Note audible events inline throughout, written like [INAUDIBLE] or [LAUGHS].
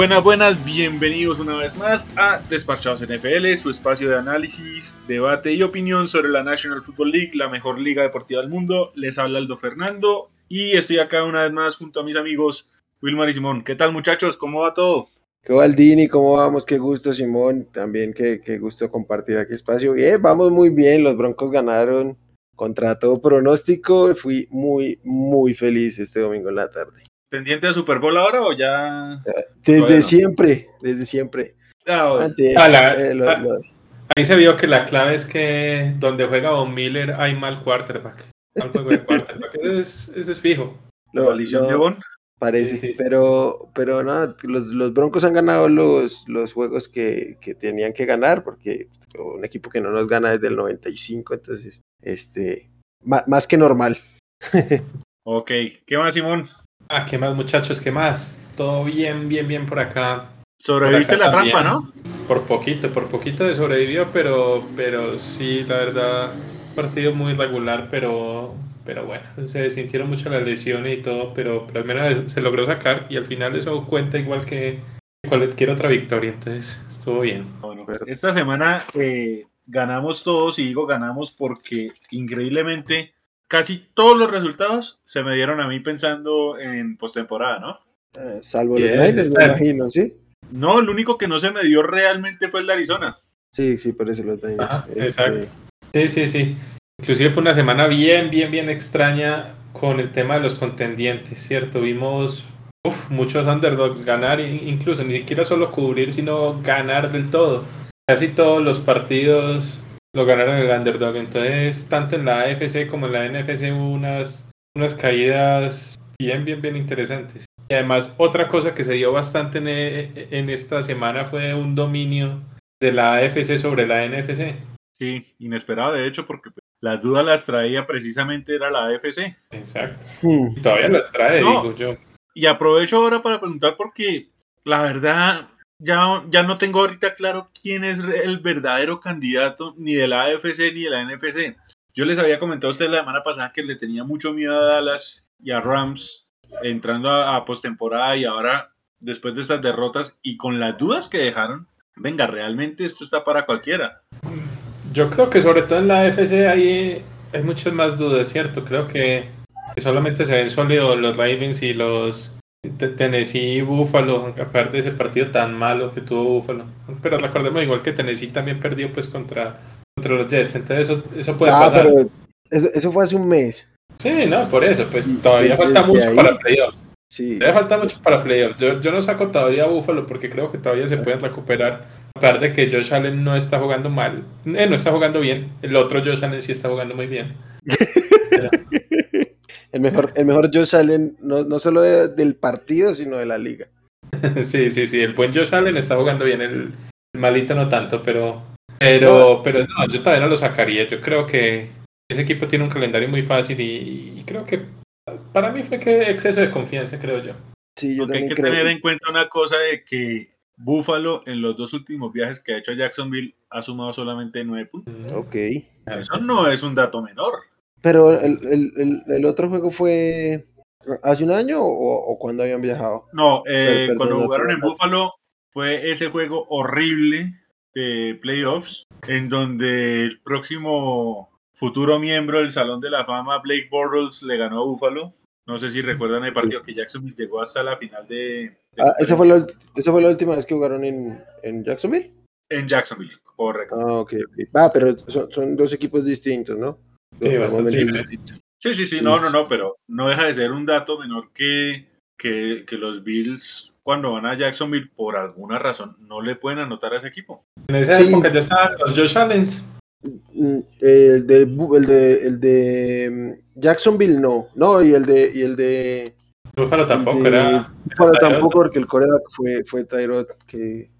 Buenas, buenas, bienvenidos una vez más a Despachados NFL, su espacio de análisis, debate y opinión sobre la National Football League, la mejor liga deportiva del mundo. Les habla Aldo Fernando y estoy acá una vez más junto a mis amigos Wilmar y Simón. ¿Qué tal muchachos? ¿Cómo va todo? ¿Qué Valdini? ¿Cómo vamos? Qué gusto, Simón. También qué, qué gusto compartir aquí espacio. Bien, vamos muy bien. Los Broncos ganaron contra todo pronóstico. Fui muy, muy feliz este domingo en la tarde. ¿Pendiente de Super Bowl ahora o ya? Desde siempre, desde siempre. Ah, Antes, ah, la, eh, lo, lo... Ahí se vio que la clave es que donde juega Von Miller hay mal quarterback. Mal juego de quarterback. Eso es, eso es fijo. Lo, lo, parece, sí, sí. pero pero no, los, los, Broncos han ganado los, los juegos que, que, tenían que ganar, porque un equipo que no nos gana desde el 95, entonces, este, más, más que normal. [LAUGHS] ok, ¿qué más, Simón? Ah, ¿qué más, muchachos? ¿Qué más? Todo bien, bien, bien por acá. Sobreviviste la trampa, ¿no? Por poquito, por poquito de sobrevivió, pero, pero sí, la verdad, partido muy regular, pero, pero bueno, se sintieron mucho las lesiones y todo, pero, pero al menos se logró sacar y al final eso cuenta igual que cualquier otra victoria, entonces estuvo bien. Bueno, esta semana eh, ganamos todos y digo ganamos porque increíblemente casi todos los resultados se me dieron a mí pensando en postemporada, ¿no? Eh, salvo los Niners, me imagino, ¿sí? No, el único que no se me dio realmente fue el de Arizona. Sí, sí, por eso los Niners. Ajá, este... Exacto. Sí, sí, sí. Inclusive fue una semana bien, bien, bien extraña con el tema de los contendientes, ¿cierto? Vimos uf, muchos underdogs ganar, incluso ni siquiera solo cubrir, sino ganar del todo. Casi todos los partidos lo ganaron el underdog. Entonces, tanto en la AFC como en la NFC hubo unas, unas caídas bien, bien, bien interesantes. Y además, otra cosa que se dio bastante en, en esta semana fue un dominio de la AFC sobre la NFC. Sí, inesperado de hecho, porque las dudas las traía precisamente era la AFC. Exacto. Mm. Y todavía las trae, no, digo yo. Y aprovecho ahora para preguntar porque la verdad ya, ya no tengo ahorita claro quién es el verdadero candidato ni de la AFC ni de la NFC. Yo les había comentado a ustedes la semana pasada que le tenía mucho miedo a Dallas y a Rams entrando a, postemporada y ahora después de estas derrotas y con las dudas que dejaron, venga, realmente esto está para cualquiera. Yo creo que sobre todo en la AFC hay, hay muchas más dudas, ¿cierto? Creo que solamente se ven sólidos los Ravens y los Tennessee y Buffalo, aparte de ese partido tan malo que tuvo Buffalo. Pero recordemos igual que Tennessee también perdió pues contra, contra los Jets, entonces eso, eso puede ah, pasar. Pero eso, eso, fue hace un mes. Sí, no, por eso, pues todavía falta mucho ahí. para playoffs. Sí. Todavía falta mucho para playoffs. Yo, yo no saco todavía a Buffalo porque creo que todavía se pueden recuperar. Aparte de que Josh Allen no está jugando mal, eh, no está jugando bien. El otro Josh Allen sí está jugando muy bien. Pero... [LAUGHS] El mejor, el mejor Josh Allen, no, no solo de, del partido, sino de la liga. [LAUGHS] Sí, sí, sí. El buen Josh Allen está jugando bien, el, el malito no tanto, pero. Pero, no. pero no, yo todavía no lo sacaría. Yo creo que ese equipo tiene un calendario muy fácil y, y creo que para mí fue que exceso de confianza, creo yo. Sí, yo también hay que creo tener que... en cuenta una cosa de que Buffalo en los dos últimos viajes que ha hecho a Jacksonville ha sumado solamente nueve puntos. Ok. Eso no es un dato menor. Pero el, el, el, el, otro juego fue hace un año o, o cuando habían viajado? No, eh, pero, cuando jugaron en Buffalo fue ese juego horrible de playoffs en donde el próximo futuro miembro del Salón de la Fama, Blake Bortles, le ganó a Buffalo. No sé si recuerdan el partido que Jacksonville llegó hasta la final de... de ah, ¿esa, fue la, ¿Esa fue la última vez que jugaron en, en Jacksonville? En Jacksonville, correcto. Ah, ok. okay. Ah, pero son, son dos equipos distintos, ¿no? Sí, bastante sí, sí, sí, no, no, no, pero no deja de ser un dato menor que, que, que, los Bills cuando van a Jacksonville por alguna razón no le pueden anotar a ese equipo. En esa sí. época ya estaban los Josh Allen. El de, el de, el de Jacksonville no, no, y el de, y el de Buffalo tampoco el de, era. Buffalo tampoco, porque el coreback fue, fue Tyrod que,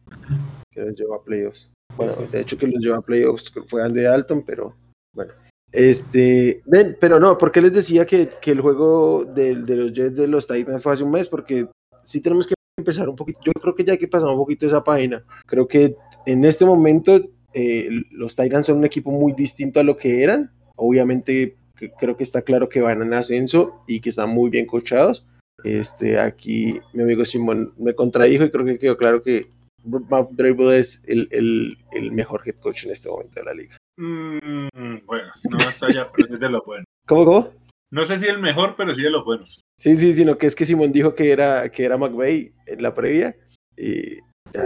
que los llevó a playoffs. Bueno, sí, sí. de hecho que los llevó a playoffs fue Andy Dalton, pero bueno. Este, ven, pero no, porque les decía que, que el juego de, de, los Jets de los Titans fue hace un mes, porque sí tenemos que empezar un poquito, yo creo que ya hay que pasar un poquito esa página. Creo que en este momento eh, los Titans son un equipo muy distinto a lo que eran. Obviamente que creo que está claro que van en ascenso y que están muy bien cochados, Este, aquí mi amigo Simón me contradijo y creo que quedó claro que Matt Drable es el, el, el, mejor head coach en este momento de la liga. Mm, bueno, no está allá, pero es de los buenos. ¿Cómo, cómo? No sé si el mejor, pero sí de los buenos. Sí, sí, sino que es que Simón dijo que era, que era McVeigh en la previa y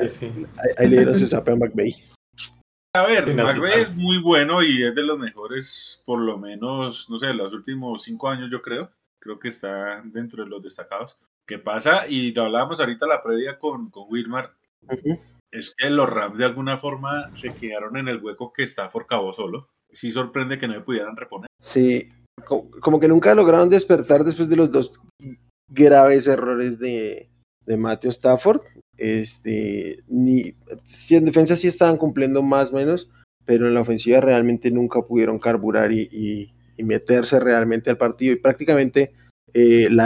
Sí, ahí, ahí le dieron su zape a McVeigh. A ver, Sí, no, McVay total. es muy bueno y es de los mejores, por lo menos, no sé, los últimos cinco años, yo creo. Creo que está dentro de los destacados. ¿Qué pasa? Y lo hablábamos ahorita la previa con, con Wilmar. Es que los Rams de alguna forma se quedaron en el hueco que Stafford cavó solo. Sí sorprende que no me pudieran reponer. Sí, como, que nunca lograron despertar después de los dos graves errores de, de Matthew Stafford. Este, ni, sí, en defensa sí estaban cumpliendo más o menos, pero en la ofensiva realmente nunca pudieron carburar y, y- y meterse realmente al partido. Y prácticamente eh, la,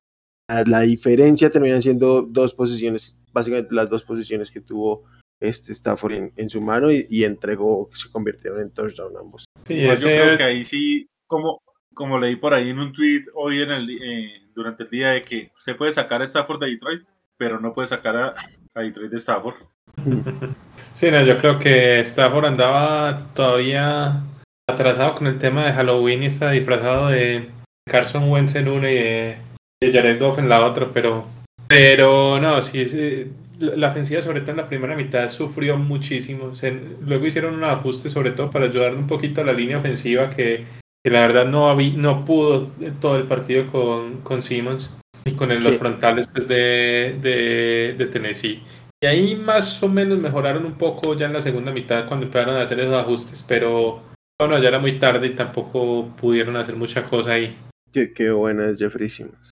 la diferencia terminan siendo dos posiciones, básicamente las dos posiciones que tuvo este Stafford en, en su mano y, y entregó, se convirtieron en touchdown ambos. Sí, yo creo que ahí sí, como, como leí por ahí en un tweet hoy en el, eh, durante el día de que usted puede sacar a Stafford de Detroit, pero no puede sacar a, a Detroit de Stafford. [LAUGHS] Sí, no, yo creo que Stafford andaba todavía atrasado con el tema de Halloween y está disfrazado de Carson Wentz en una y de, de Jared Goff en la otra, pero, pero no, sí, sí, la ofensiva sobre todo en la primera mitad sufrió muchísimo. Se- luego hicieron un ajuste sobre todo para ayudar un poquito a la línea ofensiva que, que la verdad no, habí- no pudo en todo el partido con, con Simmons y con el- los frontales pues, de, de, de Tennessee. Y ahí más o menos mejoraron un poco ya en la segunda mitad cuando empezaron a hacer esos ajustes, pero bueno, ya era muy tarde y tampoco pudieron hacer mucha cosa ahí. Qué, qué buena es Jeffrey Simmons.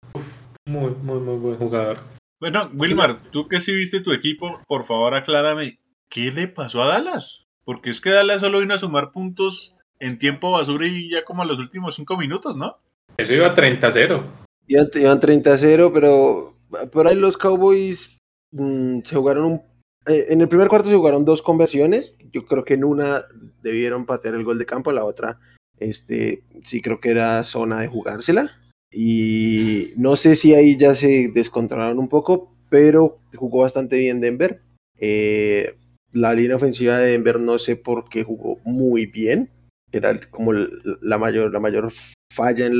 Muy, muy, muy buen jugador. Bueno, Wilmar, tú que sí viste tu equipo, por favor aclárame, ¿qué le pasó a Dallas? Porque es que Dallas solo vino a sumar puntos en tiempo basura y ya como a los últimos cinco minutos, ¿no? Eso iba 30-0. Iban, iban 30 a 0, pero por ahí los Cowboys mm, se jugaron un... eh, en el primer cuarto se jugaron dos conversiones. Yo creo que en una debieron patear el gol de campo, la otra este, sí creo que era zona de jugársela. Y no sé si ahí ya se descontrolaron un poco, pero jugó bastante bien Denver. Eh, la línea ofensiva de Denver no sé por qué jugó muy bien. Era como la mayor, la mayor falla en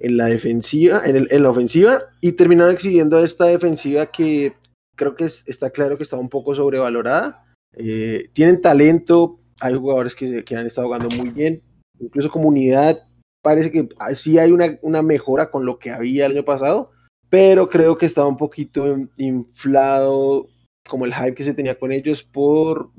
en la defensiva, en, el- en la ofensiva, y terminaron exhibiendo esta defensiva que creo que es- está claro que está un poco sobrevalorada. Eh, tienen talento, hay jugadores que, que han estado jugando muy bien, incluso comunidad, parece que ah, sí hay una, una mejora con lo que había el año pasado, pero creo que estaba un poquito in- inflado como el hype que se tenía con ellos por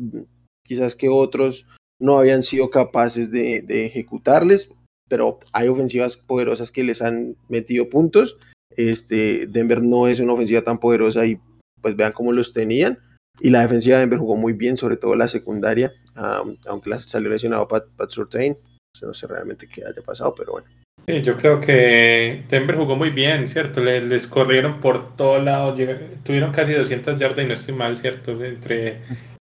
quizás que otros no habían sido capaces de, de ejecutarles, pero hay ofensivas poderosas que les han metido puntos. Este, Denver no es una ofensiva tan poderosa y pues vean cómo los tenían. Y la defensiva de Denver jugó muy bien, sobre todo la secundaria, um, aunque la salió lesionado Pat, Pat Surtain. No sé realmente qué haya pasado, pero bueno. Sí, yo creo que Denver jugó muy bien, ¿cierto? Le- Les, corrieron por todos lados, tuvieron casi 200 yardas y no estoy mal, ¿cierto? Entre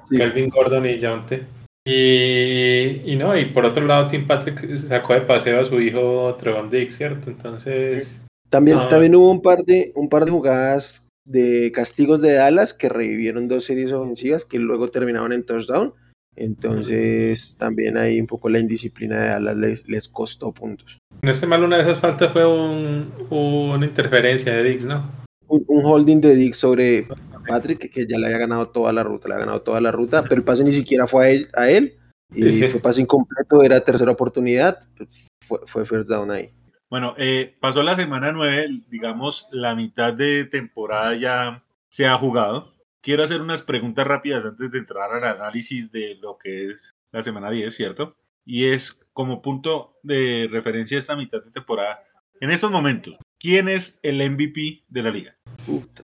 Sí. Calvin Gordon y Jonte. Y, y no, y por otro lado, Tim Patrick sacó de paseo a su hijo Trevon Diggs, ¿cierto? Entonces, También, Ah. también hubo un par, de, un par de jugadas de castigos de Dallas que revivieron dos series ofensivas que luego terminaron en touchdown. Entonces también ahí un poco la indisciplina de Dallas les, les costó puntos. no estoy mal, una de esas faltas fue un, una interferencia de Diggs, ¿no? Un, un holding de Dick sobre Patrick que, ya le había ganado toda la ruta, le había ganado toda la ruta, pero el pase ni siquiera fue a él, a él y Sí, sí. fue pase incompleto, era tercera oportunidad, pues, fue, fue first down ahí. Bueno, eh, pasó la semana 9, digamos, la mitad de temporada ya se ha jugado. Quiero hacer unas preguntas rápidas antes de entrar al análisis de lo que es la semana 10, ¿cierto? Y es como punto de referencia esta mitad de temporada. En estos momentos, ¿quién es el MVP de la liga? Puta.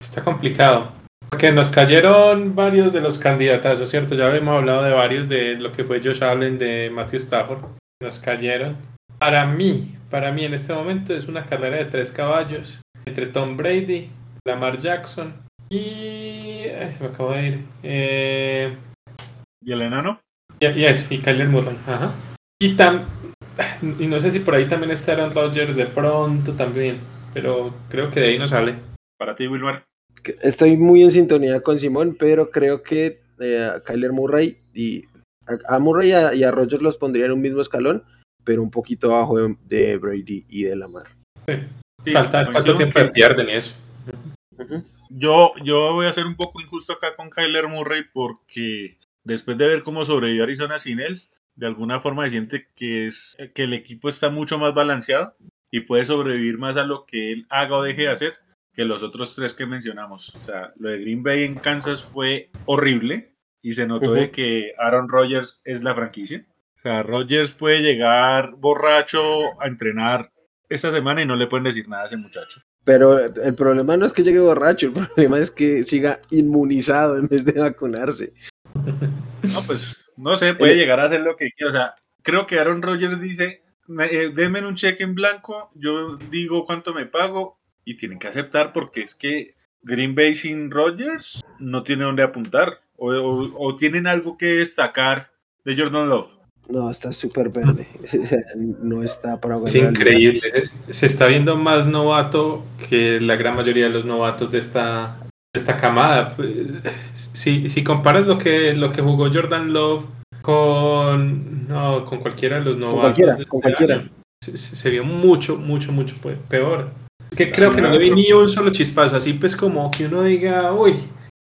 Está complicado. Porque nos cayeron varios de los candidatos, ¿cierto? Ya habíamos hablado de varios de lo que fue Josh Allen, de Matthew Stafford. Nos cayeron. Para mí, para mí en este momento es una carrera de tres caballos entre Tom Brady, Lamar Jackson y... ay, se me acabó de ir. Eh, ¿Y el enano? y, y eso, y Kyler Murray. Ajá. Y, tam, y no sé si por ahí también está Aaron Rodgers de pronto también. pero creo que de ahí no sale. Para ti, Wilmar. Estoy muy en sintonía con Simón, pero creo que eh, a Kyler Murray y a, Murray y a, Rogers los pondría en un mismo escalón, pero un poquito abajo de, Brady y de Lamar. Sí. Falta cuánto tiempo pierden y eso. Yo, yo voy a ser un poco injusto acá con Kyler Murray porque después de ver cómo sobrevivió Arizona sin él, de alguna forma se siente que, es, que el equipo está mucho más balanceado y puede sobrevivir más a lo que él haga o deje de hacer que los otros tres que mencionamos. O sea, lo de Green Bay en Kansas fue horrible y se notó de que Aaron Rodgers es la franquicia. O sea, Rodgers puede llegar borracho a entrenar esta semana y no le pueden decir nada a ese muchacho. Pero el problema no es que llegue borracho, el problema es que siga inmunizado en vez de vacunarse. [LAUGHS] No, pues no sé, puede llegar a hacer lo que quiera. O sea, creo que Aaron Rodgers dice, eh, denme un cheque en blanco, yo digo cuánto me pago y tienen que aceptar porque es que Green Bay sin Rodgers no tiene dónde apuntar o, tienen algo que destacar de Jordan Love. No, está súper verde. [LAUGHS] no está para Es increíble. Se está viendo más novato que la gran mayoría de los novatos de esta, esta camada. Si, si comparas lo que, lo que jugó Jordan Love con, no, con cualquiera de los novatos. Con cualquiera, con este cualquiera. se, vio mucho, mucho, mucho peor. Es que creo que no le vi ni un solo chispazo, así pues como que uno diga, uy,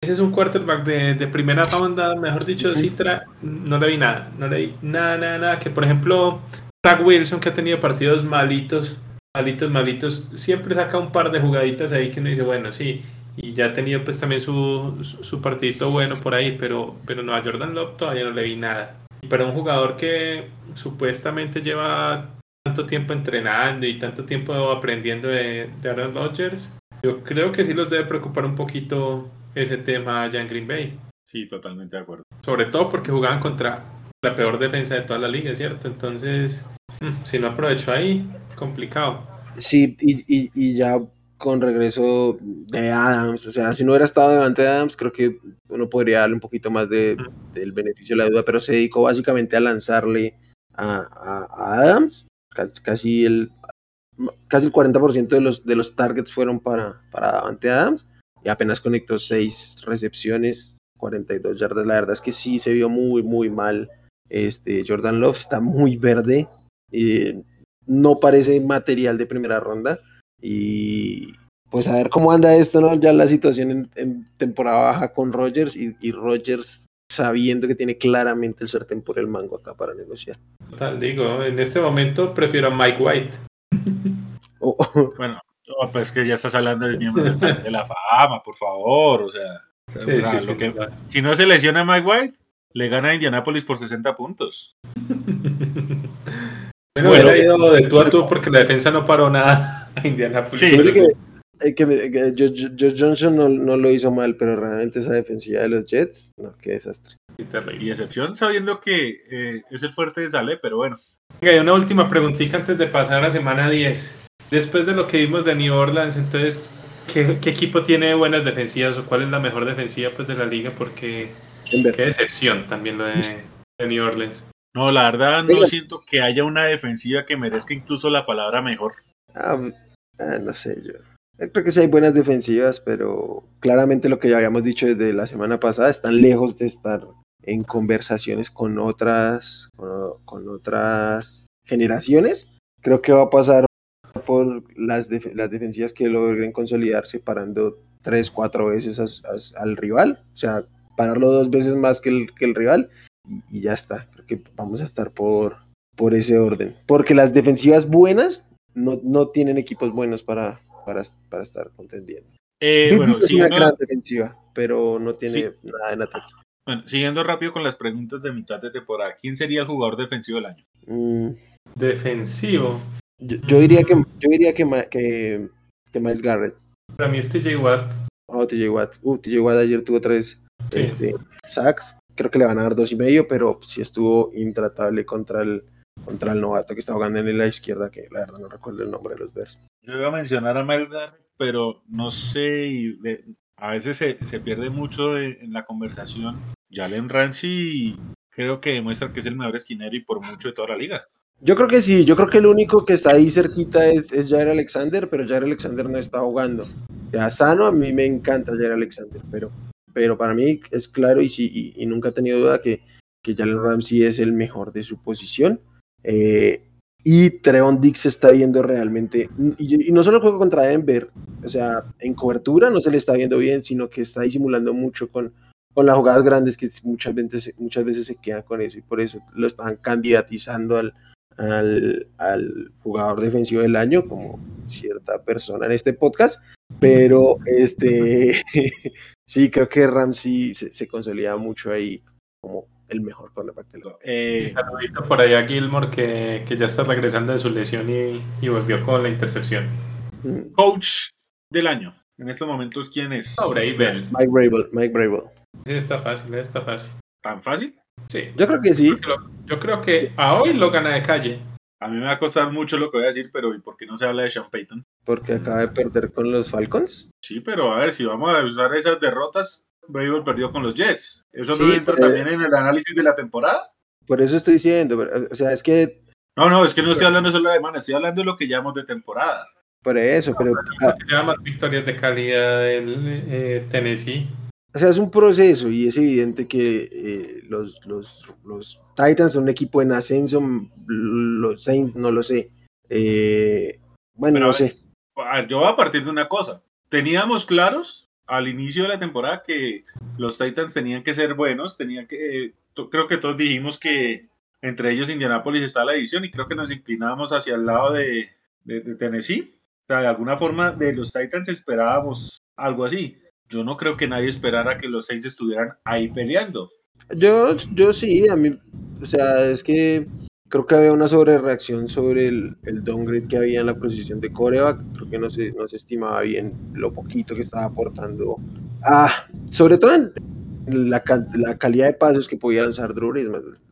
ese es un quarterback de, primera ronda, mejor dicho, Citra, no le vi nada, no le vi nada, nada, nada, que por ejemplo, Zach Wilson que ha tenido partidos malitos, malitos, malitos, siempre saca un par de jugaditas ahí que uno dice, bueno, sí, y ya ha tenido pues también su, su, partidito bueno por ahí, pero, pero no, a Jordan Love todavía no le vi nada. Y para un jugador que supuestamente lleva tanto tiempo entrenando y tanto tiempo aprendiendo de, de Aaron Rodgers, yo creo que sí los debe preocupar un poquito ese tema allá en Green Bay. Sí, totalmente de acuerdo. Sobre todo porque jugaban contra la peor defensa de toda la liga, ¿cierto? Entonces, mm, si no aprovechó ahí, complicado. Sí, y, y, y ya con regreso de Adams. O sea, si no hubiera estado delante de Adams, creo que uno podría darle un poquito más de, del beneficio de la duda, pero se dedicó básicamente a lanzarle a, Adams. Casi, el casi el 40% de los, de los targets fueron para, para Davante Adams y apenas conectó 6 recepciones, 42 yardas. La verdad es que sí se vio muy, muy mal. Este, Jordan Love está muy verde. Eh, no parece material de primera ronda. Y pues a ver cómo anda esto, ¿no? Ya la situación en, temporada baja con Rogers y, y, Rogers sabiendo que tiene claramente el sartén por el mango acá para negociar. Total, digo, en este momento prefiero a Mike White. [LAUGHS] Oh, oh. Bueno, pues que ya estás hablando del miembro de la fama, por favor, o sea. si no se lesiona a Mike White, le gana a Indianapolis por 60 puntos. [LAUGHS] Bueno, bueno ido de tú a tú porque la defensa no paró nada [LAUGHS] a Indianapolis. Sí, que, que, George Johnson no, no, lo hizo mal, pero realmente esa defensiva de los Jets, no, qué desastre. Y excepción sabiendo que eh, es el fuerte de Sale, pero bueno. Venga, y una última preguntita antes de pasar a la semana 10. Después de lo que vimos de New Orleans, entonces, ¿qué, qué equipo tiene buenas defensivas o cuál es la mejor defensiva pues, de la liga? Porque qué decepción también lo de, de New Orleans. No, la verdad no siento que haya una defensiva que merezca incluso la palabra mejor. Ah, ah, no sé yo. creo que sí hay buenas defensivas, pero claramente lo que ya habíamos dicho desde la semana pasada están lejos de estar en conversaciones con otras con, otras generaciones. Creo que va a pasar por las, las defensivas que logren consolidarse parando tres, cuatro veces al rival, o sea, pararlo dos veces más que el, que el rival y, ya está. Creo que vamos a estar por, por ese orden. Porque las defensivas buenas no, no tienen equipos buenos para, para, para estar contendiendo. Eh, bueno, es una gran defensiva, pero no tiene nada en ataque. Bueno, siguiendo rápido con las preguntas de mitad de temporada, ¿quién sería el jugador defensivo del año? Mm. Defensivo. Yo, diría que yo diría que, que, que Miles Garrett. Para mí es TJ Watt. Oh, TJ Watt. Uh, TJ Watt ayer tuvo tres este, sacks creo que le van a dar dos y medio, pero sí estuvo intratable contra el, contra el novato que está jugando en la izquierda, que la verdad no recuerdo el nombre de los versos. Yo iba a mencionar a Melgar, pero no sé, y a veces se, se pierde mucho en la conversación. Jalen Ramsey creo que demuestra que es el mejor esquinero y por mucho de toda la liga. Yo creo que sí, yo creo que el único que está ahí cerquita es, es Jair Alexander, pero Jair Alexander no está jugando. Ya sano, a mí me encanta Jair Alexander, pero, pero para mí es claro y, sí, y, nunca he tenido duda que, que Jalen Ramsey es el mejor de su posición. Eh, y Treon Dix se está viendo realmente, y, no solo juego contra Denver, o sea, en cobertura no se le está viendo bien, sino que está disimulando mucho con, con las jugadas grandes que muchas veces, muchas veces se queda con eso y por eso lo están candidatizando al, al, al jugador defensivo del año como cierta persona en este podcast, pero este [LAUGHS] sí creo que Ramsey se, se consolida mucho ahí como el mejor cornerback del eh, saludito por allá a Gilmore que, que, ya está regresando de su lesión y, y volvió con la intercepción. Mm. Coach del año. En estos momentos, ¿quién es? Oh, Mike Brable. Mike Brable. Sí, está fácil, está fácil. ¿Tan fácil? Sí. Yo creo que sí. Yo creo que a hoy lo gana de calle. A mí me va a costar mucho lo que voy a decir, pero ¿y por qué no se habla de Sean Payton? Porque acaba de perder con los Falcons. Sí, pero a ver, si vamos a usar esas derrotas, Brable perdió con los Jets. ¿Eso no entra también en el análisis de la temporada? Por eso estoy diciendo, o sea, es que... No, no, es que no estoy hablando solo de semana, estoy hablando de lo que llamamos de temporada. Por eso, pero... lleva más victorias de calidad del eh, Tennessee. O sea, es un proceso y es evidente que eh, los, los, los, Titans son un equipo en ascenso, los Saints no lo sé. Eh, bueno, no sé. Yo voy a partir de una cosa. Teníamos claros al inicio de la temporada que los Titans tenían que ser buenos, tenían que, creo que todos dijimos que entre ellos Indianapolis está la división y creo que nos inclinábamos hacia el lado de, de, Tennessee. O sea, de alguna forma de los Titans esperábamos algo así. Yo no creo que nadie esperara que los Saints estuvieran ahí peleando. Yo, yo sí, a mí, o sea, es que creo que había una sobrereacción sobre el, el downgrade que había en la posición de coreback. Creo que no se, no se estimaba bien lo poquito que estaba aportando. Ah, sobre todo en la, la calidad de pasos que podía lanzar Drew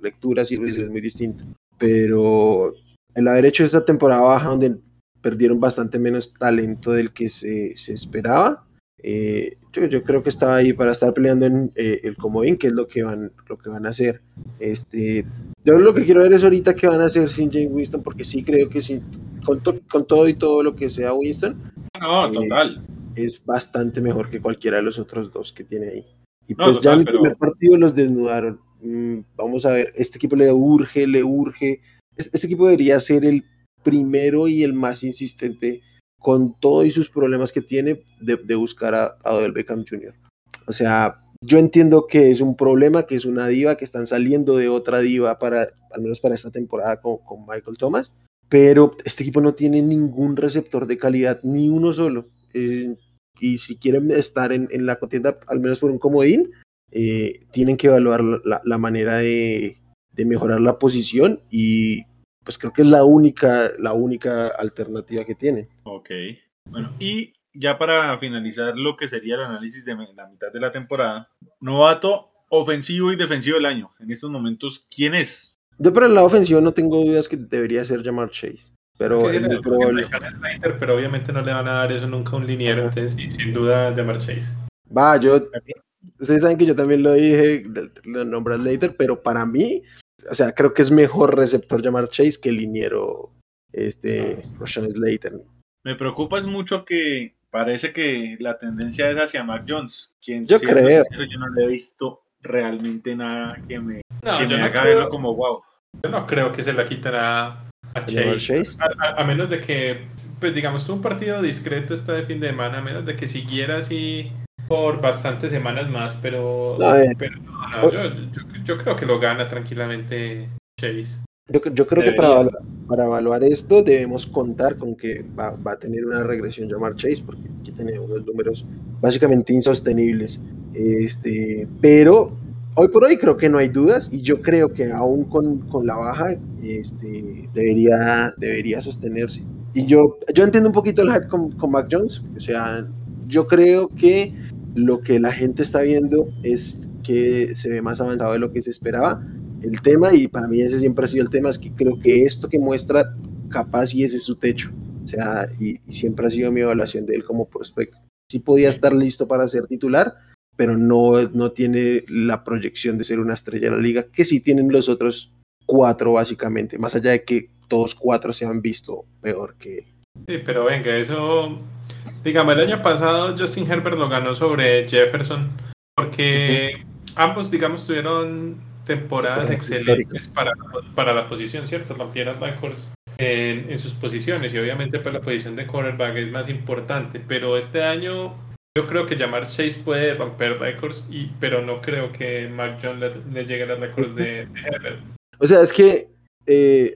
Lecturas y es muy distinto. Pero el haber hecho esta temporada baja donde perdieron bastante menos talento del que se, se esperaba, eh, yo, creo que estaba ahí para estar peleando en eh, el comodín, que es lo que van, lo que van a hacer. Este, yo lo que quiero ver es ahorita qué van a hacer sin James Winston, porque sí creo que sin, con, con todo y todo lo que sea Winston, no, eh, total. es bastante mejor que cualquiera de los otros dos que tiene ahí. Y pues ya en el primer partido los desnudaron. Mm, vamos a ver, este equipo le urge, le urge. Este equipo debería ser el primero y el más insistente con todo y sus problemas que tiene de, buscar a, Odell Beckham Jr. O sea, yo entiendo que es un problema, que es una diva, que están saliendo de otra diva para, al menos para esta temporada con, Michael Thomas, pero este equipo no tiene ningún receptor de calidad, ni uno solo. Eh, y si quieren estar en, la contienda, al menos por un comodín, eh, tienen que evaluar la, manera de, mejorar la posición y pues creo que es la única, la única alternativa que tiene. Ok. Bueno, y ya para finalizar lo que sería el análisis de la mitad de la temporada, novato ofensivo y defensivo del año. En estos momentos, ¿quién es? Yo para el lado ofensivo no tengo dudas que debería ser Jamar Chase. Pero es muy probable. pero obviamente no le van a dar eso nunca a un liniero, entonces sin duda Jamar Chase. Va, yo Ustedes saben que yo también lo dije, lo nombras later, pero para mí o sea, creo que es mejor receptor llamar Chase que liniero este Roshan Slater. Me preocupa es mucho que parece que la tendencia es hacia Mac Jones, quien yo creo. yo no le he visto realmente nada que me, haga verlo como wow. Yo no creo que se la quiten a, Chase. A, menos de que, pues digamos, tuvo un partido discreto este fin de semana, a menos de que siguiera así por bastantes semanas más, pero, yo, creo que lo gana tranquilamente Chase. Yo, creo que para evaluar, para evaluar, esto debemos contar con que va, a tener una regresión llamar Chase, porque aquí tiene unos números básicamente insostenibles. Este, pero hoy por hoy creo que no hay dudas y yo creo que aún con, con la baja este, debería, debería sostenerse. Y yo, yo entiendo un poquito el hype con, con Mac Jones, o sea, yo creo que lo que la gente está viendo es que se ve más avanzado de lo que se esperaba el tema y para mí ese siempre ha sido el tema, es que creo que esto que muestra capaz y ese es su techo, o sea, y, siempre ha sido mi evaluación de él como prospecto. Sí podía estar listo para ser titular, pero no, no tiene la proyección de ser una estrella en la liga, que sí tienen los otros cuatro básicamente, más allá de que todos cuatro se han visto peor que... Sí, pero venga, eso... Digamos, el año pasado Justin Herbert lo ganó sobre Jefferson porque ambos, digamos, tuvieron temporadas excelentes para, para la posición, ¿cierto? Rompieron récords en, en sus posiciones y obviamente pues la posición de cornerback es más importante, pero este año yo creo que llamar Chase puede romper récords, y, pero no creo que Mac John le, llegue a los récords de, Herbert. O sea, es que eh,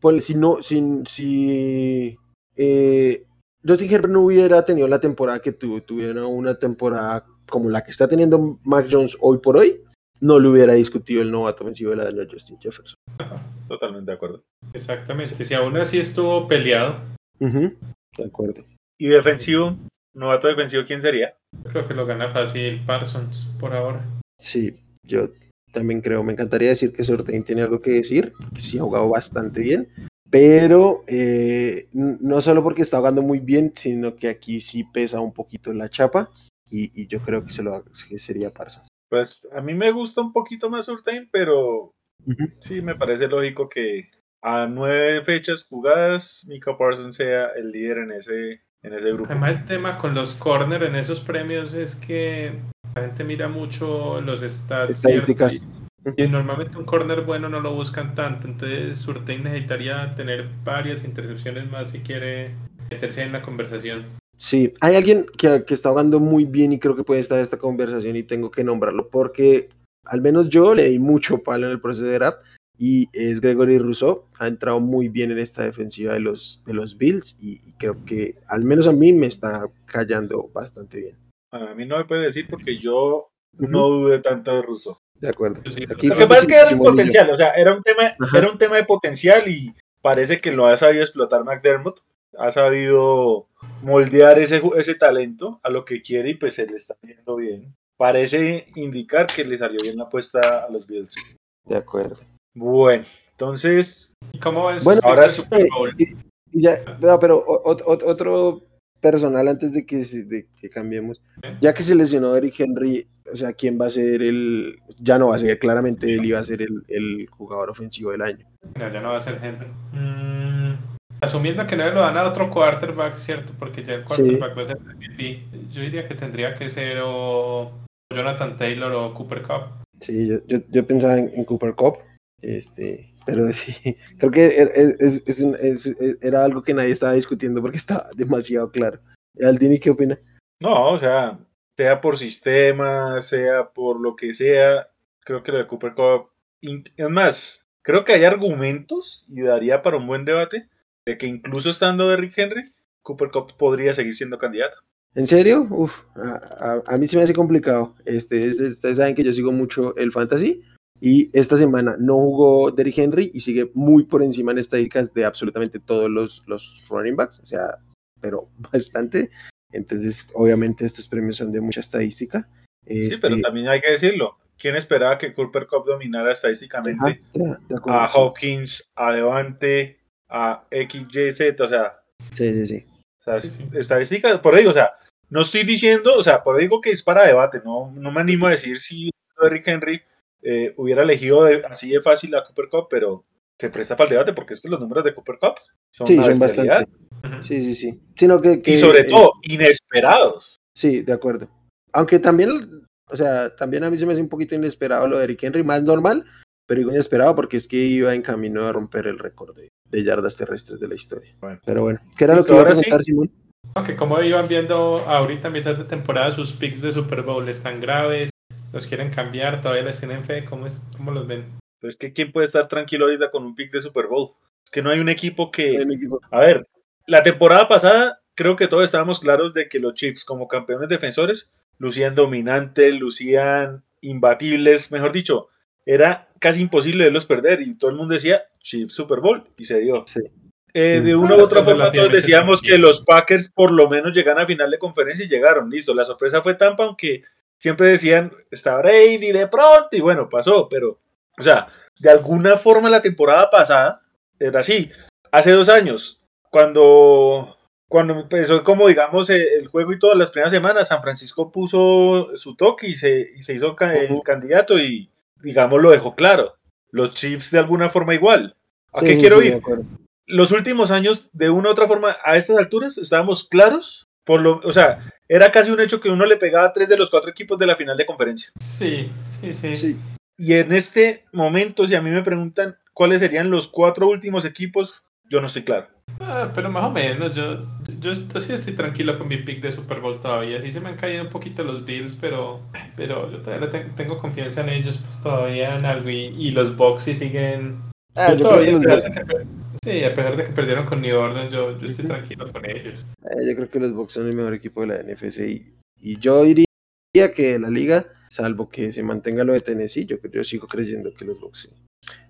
pues, si no, si, si eh, Justin Herbert no hubiera tenido la temporada que tuvo, tuviera una temporada como la que está teniendo Mac Jones hoy por hoy, no le hubiera discutido el novato ofensivo de la de Justin Jefferson. [LAUGHS] Totalmente de acuerdo. Exactamente. Si aún así estuvo peleado. De acuerdo. ¿Y defensivo? ¿Novato defensivo quién sería? Creo que lo gana fácil Parsons por ahora. Sí, yo también creo. Me encantaría decir que Sortain tiene algo que decir. Sí, ha jugado bastante bien. Pero eh, no solo porque está jugando muy bien, sino que aquí sí pesa un poquito la chapa. Y, yo creo que, se lo, que sería Parsons. Pues a mí me gusta un poquito más Surtain, pero sí me parece lógico que a nueve fechas jugadas, Mika Parsons sea el líder en ese, en ese grupo. Además, el tema con los corner en esos premios es que la gente mira mucho los stats. Estadísticas. Y normalmente un corner bueno no lo buscan tanto, entonces Surtain necesitaría tener varias intercepciones más si quiere meterse en la conversación. Sí, hay alguien que, está jugando muy bien y creo que puede estar en esta conversación y tengo que nombrarlo porque al menos yo le di mucho palo en el proceso de draft y es Gregory Rousseau. Ha entrado muy bien en esta defensiva de los, de los Bills y, creo que al menos a mí me está callando bastante bien. A mí no me puede decir porque yo no dudé tanto de Rousseau. De acuerdo. Lo que pasa es que era un potencial, o sea, era un tema, era un tema de potencial y parece que lo ha sabido explotar McDermott ha sabido moldear ese, ese talento a lo que quiere y pues se le está viendo bien. Parece indicar que le salió bien la apuesta a los Bills. De acuerdo. Bueno, entonces. ¿Cómo ves? Bueno, ahora sí. ya, pero otro personal antes de que, de que cambiemos. Ya que se lesionó Eric Henry, o sea, ¿quién va a ser el. Ya no va a ser, claramente él iba a ser el, el jugador ofensivo del año. No, ya no va a ser Henry. Mm, Asumiendo que no lo dan a otro quarterback, ¿cierto? Porque ya el quarterback va a ser MVP. Yo diría que tendría que ser o Jonathan Taylor o Cooper Cup. Sí, yo, yo, yo pensaba en, Cooper Cup. Este, pero [LAUGHS] sí, creo que er, es, es, era algo que nadie estaba discutiendo porque [LAUGHS] estaba demasiado claro. Aldini, ¿qué opina? No, o sea, sea por sistema, sea por lo que sea, creo que lo de Cooper Cup. Es más, creo que hay argumentos y daría para un buen debate de que incluso estando Derrick Henry, Cooper Cup podría seguir siendo candidato. ¿En serio? Uf, a, mí sí me hace complicado. Este, ustedes saben que yo sigo mucho el fantasy y esta semana no jugó Derrick Henry y sigue muy por encima en estadísticas de absolutamente todos los, los running backs, o sea, pero [LAUGHS] bastante. Entonces, obviamente estos premios son de mucha estadística. sí, pero este también hay que decirlo. ¿Quién esperaba que Cooper Cup dominara estadísticamente a Hawkins, a Devante, a XYZ, o sea. Sí, sí, sí. O sea, estadísticas, por ahí, o sea, no estoy diciendo, o sea, por ahí digo que es para debate, no, no me animo a decir si Eric Henry eh, hubiera elegido así de fácil la Cooper Cup, pero se presta para el debate porque es que los números de Cooper Cup son, sí, son bastante. Sí, sí, sí. Sino que, y sobre todo, inesperados. Sí, de acuerdo. Aunque también, o sea, también a mí se me hace un poquito inesperado lo de Eric Henry, más normal, pero digo inesperado porque es que iba en camino a romper el récord de, de yardas terrestres de la historia. Pero bueno, ¿qué era lo que iba a preguntar, Simón? Que como iban viendo ahorita a mitad de temporada sus picks de Super Bowl están graves, los quieren cambiar, todavía les tienen fe, ¿cómo, es, cómo los ven? Pues que quién puede estar tranquilo ahorita con un pick de Super Bowl. Es que no hay un equipo que... A ver, la temporada pasada creo que todos estábamos claros de que los Chiefs como campeones defensores lucían dominantes, lucían imbatibles, mejor dicho, era casi imposible verlos perder y todo el mundo decía Chiefs Super Bowl y se dio. Eh, de una u otra forma todos decíamos que los Packers por lo menos llegan a final de conferencia y llegaron, listo. La sorpresa fue Tampa, aunque siempre decían está Brady de pronto y bueno, pasó, pero o sea, de alguna forma la temporada pasada era así. Hace dos años, cuando cuando empezó como digamos el juego y todas las primeras semanas, San Francisco puso su toque y se, y se hizo el candidato y digamos lo dejó claro. Los Chiefs de alguna forma igual. ¿A Sí, qué quiero sí, ir? Los últimos años, de una u otra forma, a estas alturas, estábamos claros. Por lo, o sea, era casi un hecho que uno le pegaba a tres de los cuatro equipos de la final de conferencia. Sí, sí, sí. Sí. Y en este momento, si a mí me preguntan cuáles serían los cuatro últimos equipos, yo no estoy claro. Ah, pero más o menos, yo, yo, estoy, sí estoy tranquilo con mi pick de Super Bowl todavía. Sí se me han caído un poquito los Bills, pero, pero yo todavía te- tengo confianza en ellos, pues todavía en algo. Y, y los Bucks sí siguen. Ah, yo yo creo todavía, que los sí, a pesar de que perdieron con New Orleans, yo, yo estoy tranquilo con ellos. Eh, yo creo que los Bucks son el mejor equipo de la NFC y, y yo diría que de la liga, salvo que se mantenga lo de Tennessee, yo, yo sigo creyendo que los Bucks sí.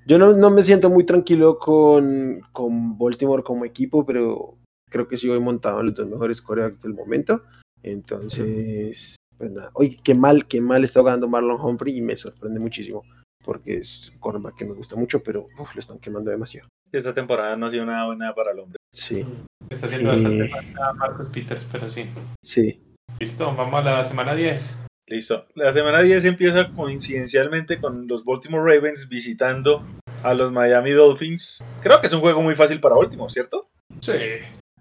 Yo no, no me siento muy tranquilo con, con Baltimore como equipo, pero creo que sí voy montado en los dos mejores corebacks del momento. Entonces, pues nada. Oye, qué mal, qué mal está jugando Marlon Humphrey y me sorprende muchísimo porque es un cornerback que me gusta mucho, pero uf, lo están quemando demasiado. Esta temporada no ha sido nada buena para el hombre. Sí, Está haciendo Eh. bastante falta Marcus Peters, pero sí. sí. Listo, vamos a la semana 10. Listo. La semana 10 empieza coincidencialmente con los Baltimore Ravens visitando a los Miami Dolphins. Creo que es un juego muy fácil para Baltimore, ¿cierto? Sí.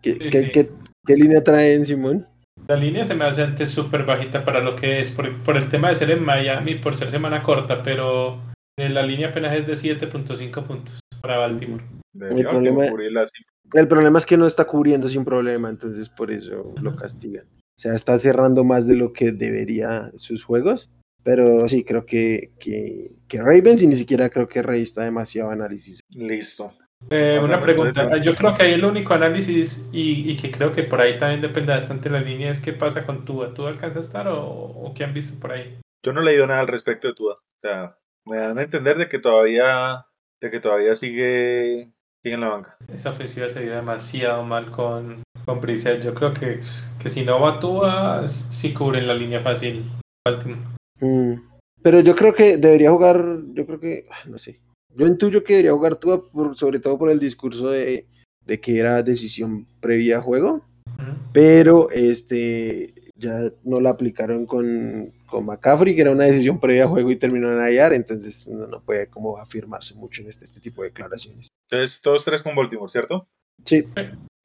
¿Qué, Sí, qué- sí. qué- qué línea traen, Simón? La línea se me hace antes súper bajita para lo que es, por, por el tema de ser en Miami, por ser semana corta, pero la línea apenas es de 7.5 puntos para Baltimore. Debería problema- cubrirla así. El problema es que no está cubriendo sin problema, entonces por eso lo castigan. O sea, está cerrando más de lo que debería sus juegos. Pero sí, creo que, que, que Ravens y ni siquiera creo que Rey está demasiado análisis. Listo. Eh, una pregunta, yo creo que ahí el único análisis y, y que creo que por ahí también depende bastante la línea es qué pasa con Tua. ¿Tú alcanzas a estar o, o qué han visto por ahí? Yo no he leído nada al respecto de Tua. O sea, me dan a entender de que todavía, de que todavía sigue, sigue en la banca. Esa ofensiva se vio demasiado mal con, con Brissett. Yo creo que, que si no va Tua, sí cubren la línea fácil. Mm, Pero yo creo que debería jugar, yo creo que, ah, no sé. Yo intuyo que debería jugar tú, por, sobre todo por el discurso de, de que era decisión previa a juego. Pero este ya no la aplicaron con, con McCaffrey, que era una decisión previa a juego y terminó en IR, entonces uno no puede como afirmarse mucho en este, este tipo de declaraciones. Entonces, todos tres con Baltimore, ¿cierto? Sí,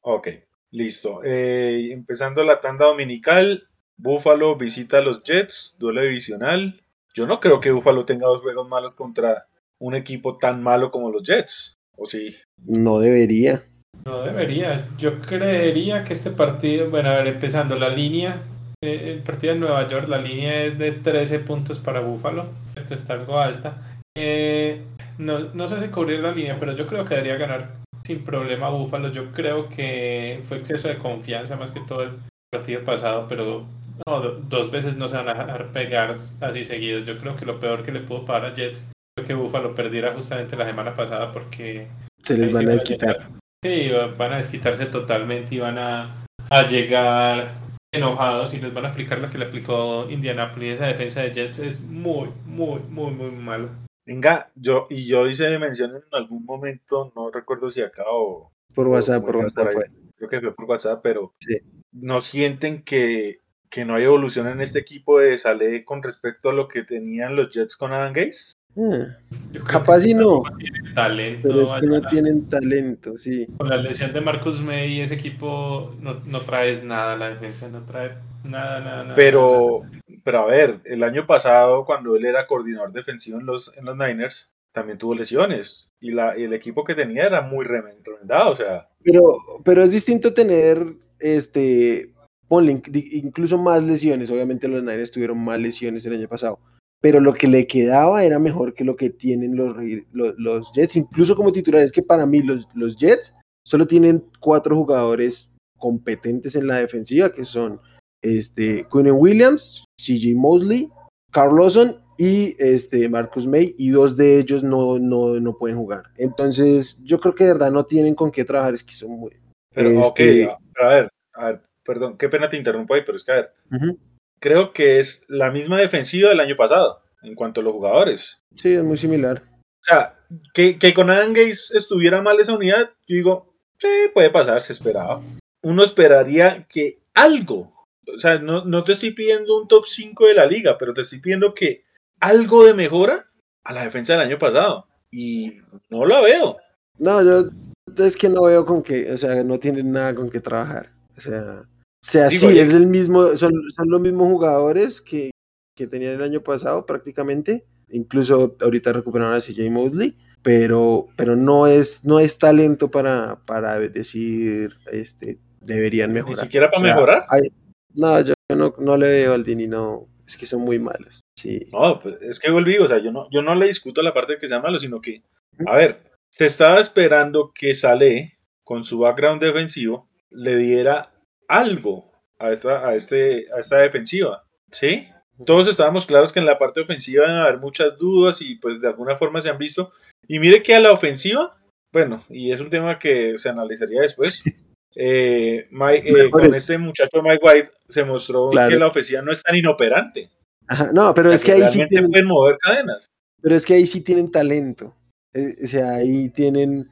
Ok, listo. Eh, empezando la tanda dominical, Buffalo visita a los Jets, duelo divisional. Yo no creo que Buffalo tenga dos juegos malos contra un equipo tan malo como los Jets. ¿O sí? no debería. No debería. Yo creería que este partido, bueno, a ver, empezando la línea, el partido en Nueva York, la línea es de 13 puntos para Buffalo, esto está algo alta. Eh, no, no sé si cubrir la línea, pero yo creo que debería ganar sin problema Buffalo. Yo creo que fue exceso de confianza más que todo el partido pasado, pero no, do- dos veces no se van a dejar pegar así seguidos. Yo creo que lo peor que le pudo pasar a Jets fue que Buffalo perdiera justamente la semana pasada porque Se les van a desquitar. Sí, va- van a desquitarse totalmente y van a, a llegar enojados y les van a aplicar lo que le aplicó Indianapolis. Esa defensa de Jets es muy, muy, muy, muy malo. Venga, yo, y yo hice mención en algún momento, no recuerdo si acá o Por WhatsApp, por WhatsApp por fue. creo que fue por WhatsApp, pero Sí. no sienten que, que no hay evolución en este equipo de Saleh con respecto a lo que tenían los Jets con Adam Gaze. Ah, Yo Capaz y no. tienen talento. pero es que no tienen talento, sí. Con la lesión de Marcus May, ese equipo no, no traes nada, la defensa no trae nada, nada, nada. Pero, pero a ver, el año pasado, cuando él era coordinador defensivo en los, en los Niners, también tuvo lesiones. Y, la, y el equipo que tenía era muy remen- remendado. O sea, Pero, pero es distinto tener, este, ponle incluso más lesiones. Obviamente los Niners tuvieron más lesiones el año pasado. Pero lo que le quedaba era mejor que lo que tienen los, los, los Jets, incluso como titulares, que para mí los, los Jets solo tienen cuatro jugadores competentes en la defensiva, que son este, Quinnen Williams, CJ Mosley, Carl Lawson y este, Marcus May, y dos de ellos no, no, no pueden jugar. Entonces, yo creo que de verdad no tienen con qué trabajar, es que son muy... pero Este- ok, a ver, a ver, perdón, qué pena te interrumpo ahí, pero es que a ver, Ujú. Creo que es la misma defensiva del año pasado en cuanto a los jugadores. Sí, es muy similar. O sea, que, que con Adam Gaze estuviera mal esa unidad, yo digo, sí, puede pasar, se esperaba. Uno esperaría que algo, o sea, no, no te estoy pidiendo un top 5 de la liga, pero te estoy pidiendo que algo de mejora a la defensa del año pasado. Y no la veo. No, yo es que no veo con qué, o sea, no tienen nada con qué trabajar. O sea, o sea Digo, sí, es el mismo, son, son los mismos jugadores que, que tenían el año pasado prácticamente. Incluso ahorita recuperaron a CJ Mosley, pero, pero no es, no es talento para, para decir este deberían mejorar. siquiera para O sea, mejorar? hay- no, yo no, no le veo al Dini, no, es que son muy malos. Sí. No, pues es que volví, o sea, yo no, yo no le discuto la parte de que sea malo, sino que, a ver, se estaba esperando que Sale, con su background defensivo, le diera algo a esta, a este, a esta defensiva, ¿sí? Todos estábamos claros que en la parte ofensiva iban a haber muchas dudas y pues de alguna forma se han visto. Y mire que a la ofensiva, bueno, y es un tema que se analizaría después, [LAUGHS] eh, Mike- eh, con es- este muchacho Mike White se mostró Claro. que la ofensiva no es tan inoperante. Ajá, no, pero es que ahí sí tienen, pueden mover cadenas. pero es que ahí sí tienen talento. Eh, O sea, ahí tienen.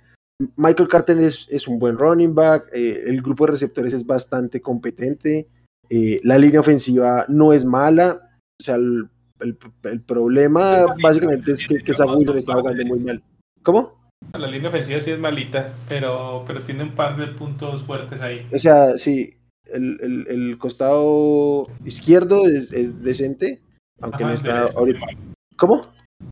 Michael Carter es, es un buen running back. eh, el grupo de receptores es bastante competente. eh, la línea ofensiva no es mala. O sea, el, el- el problema básicamente es que, que Wilson está jugando muy mal. ¿Cómo? La línea ofensiva sí es malita, pero, pero tiene un par de puntos fuertes ahí. O sea, sí, el, el- costado izquierdo es, es decente, aunque Ajá, no está ahorita. ¿Cómo?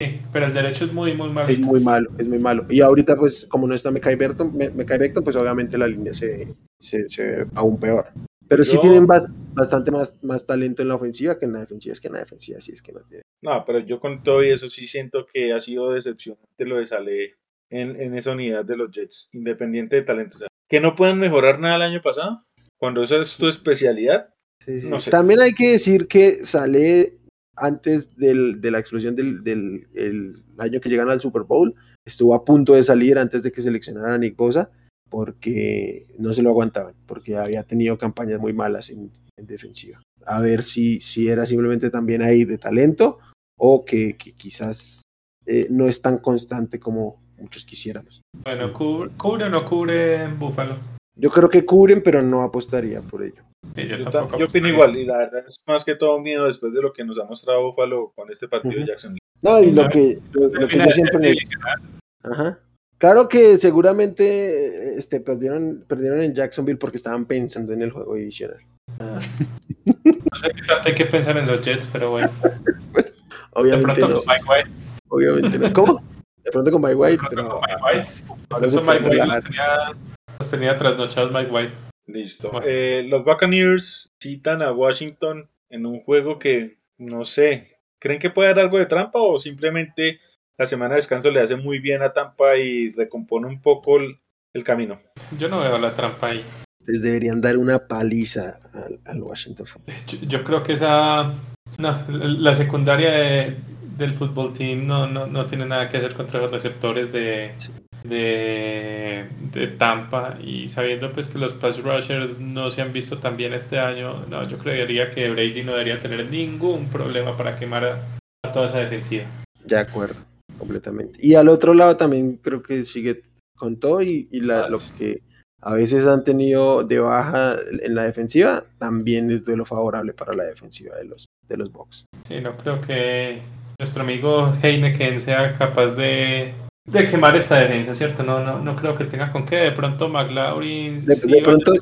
Sí, pero el derecho es muy, muy Es malito. muy malo, es muy malo. Y ahorita, pues, como no está Me- Becton, pues obviamente la línea se, se, se ve aún peor. Pero sí tienen bas- bastante más, más talento en la ofensiva que en la defensiva. Es que en la defensiva sí es que no tiene. No, pero yo con todo y eso sí siento que ha sido decepcionante lo de Sale en, en esa unidad de los Jets, independiente de talento. O sea, que no puedan mejorar nada el año pasado, cuando esa es tu especialidad. Sí, sí. No sé. También hay que decir que sale antes del- de la explosión del, del el año que llegan al Super Bowl. Estuvo a punto de salir antes de que seleccionaran a Nick Bosa porque no se lo aguantaban, porque había tenido campañas muy malas en, en defensiva. A ver si, si era simplemente también ahí de talento o que, que quizás eh, no es tan constante como muchos quisiéramos. Bueno, ¿cubre, cubre o no cubre Búfalo? Yo creo que cubren, pero no apostaría por ello. Sí, yo Yo, tampoco tam- yo opino igual, y la verdad es más que todo miedo después de lo que nos ha mostrado Buffalo con este partido de Ujú. Jacksonville. No, y lo que, lo, lo que yo de siempre me- Ajá. Claro que seguramente este, perdieron, perdieron en Jacksonville porque estaban pensando en el juego divisional. No sé qué tanto hay que pensar en los Jets, pero bueno. [LAUGHS] De Obviamente pronto no. con Mike White. Obviamente no. ¿Cómo? De pronto con Mike De White, pronto pero con Mike White. De pronto Mike White los tenía, los tenía trasnochados Mike White. Listo. Bueno. Eh, los Buccaneers citan a Washington en un juego que, no sé, ¿creen que puede dar algo de trampa o simplemente la semana de descanso le hace muy bien a Tampa y recompone un poco el, el camino? Yo no veo la trampa ahí. les deberían dar una paliza al, al Washington. Yo, yo creo que esa. No, la secundaria de- del fútbol team no, no, no tiene nada que hacer contra los receptores de, de, de Tampa. Y sabiendo pues que los pass rushers no se han visto tan bien este año, no, yo creería que Brady no debería tener ningún problema para quemar a, a toda esa defensiva. De acuerdo, completamente. Y al otro lado también creo que sigue con todo y, y la- lo que a veces han tenido de baja en la defensiva también es duelo favorable para la defensiva de los, de los Bucks. Sí, no creo que nuestro amigo Heineken sea capaz de, de quemar esta defensa, ¿cierto? No, no, no creo que tenga con qué. De pronto McLaurin De- sí pronto-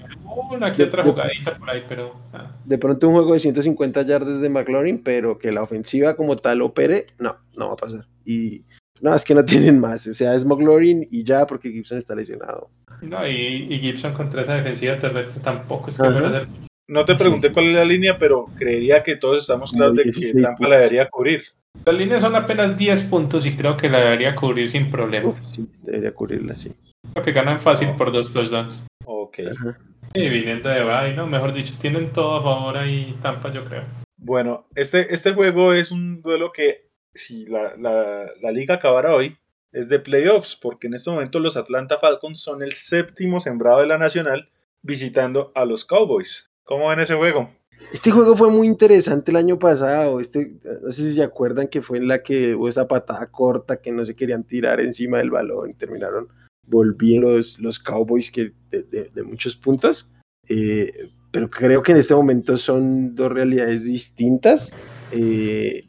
una que de- otra de- jugadita por ahí, pero ah, De pronto un juego de 150 yardas de McLaurin, pero que la ofensiva como tal opere, no, no va a pasar. Y no, es que no [LAUGHS] tienen más. O sea, es McLaurin y ya porque Gibson está lesionado. no, y, y Gibson contra esa defensiva terrestre tampoco es que hacer No te pregunté cuál es la línea, pero creería que todos estamos claros de que 16 Tampa la debería cubrir. Las líneas son apenas 10 puntos y creo que la debería cubrir sin problema. Uf, sí, debería cubrirla, sí. Creo que ganan fácil por dos touchdowns. Ok. Ajá. Y viniendo de bye, ¿no? Mejor dicho, tienen todo a favor ahí Tampa, yo creo. Bueno, este, este juego es un duelo que, si la, la- la liga acabara hoy, es de playoffs, porque en este momento los Atlanta Falcons son el séptimo sembrado de la Nacional visitando a los Cowboys. ¿Cómo ven ese juego? Este juego fue muy interesante el año pasado. Este, no sé si se acuerdan que fue en la que hubo esa patada corta que no se querían tirar encima del balón y terminaron volviendo los, los Cowboys que de, de- de muchos puntos. Eh, pero creo que en este momento son dos realidades distintas. Eh,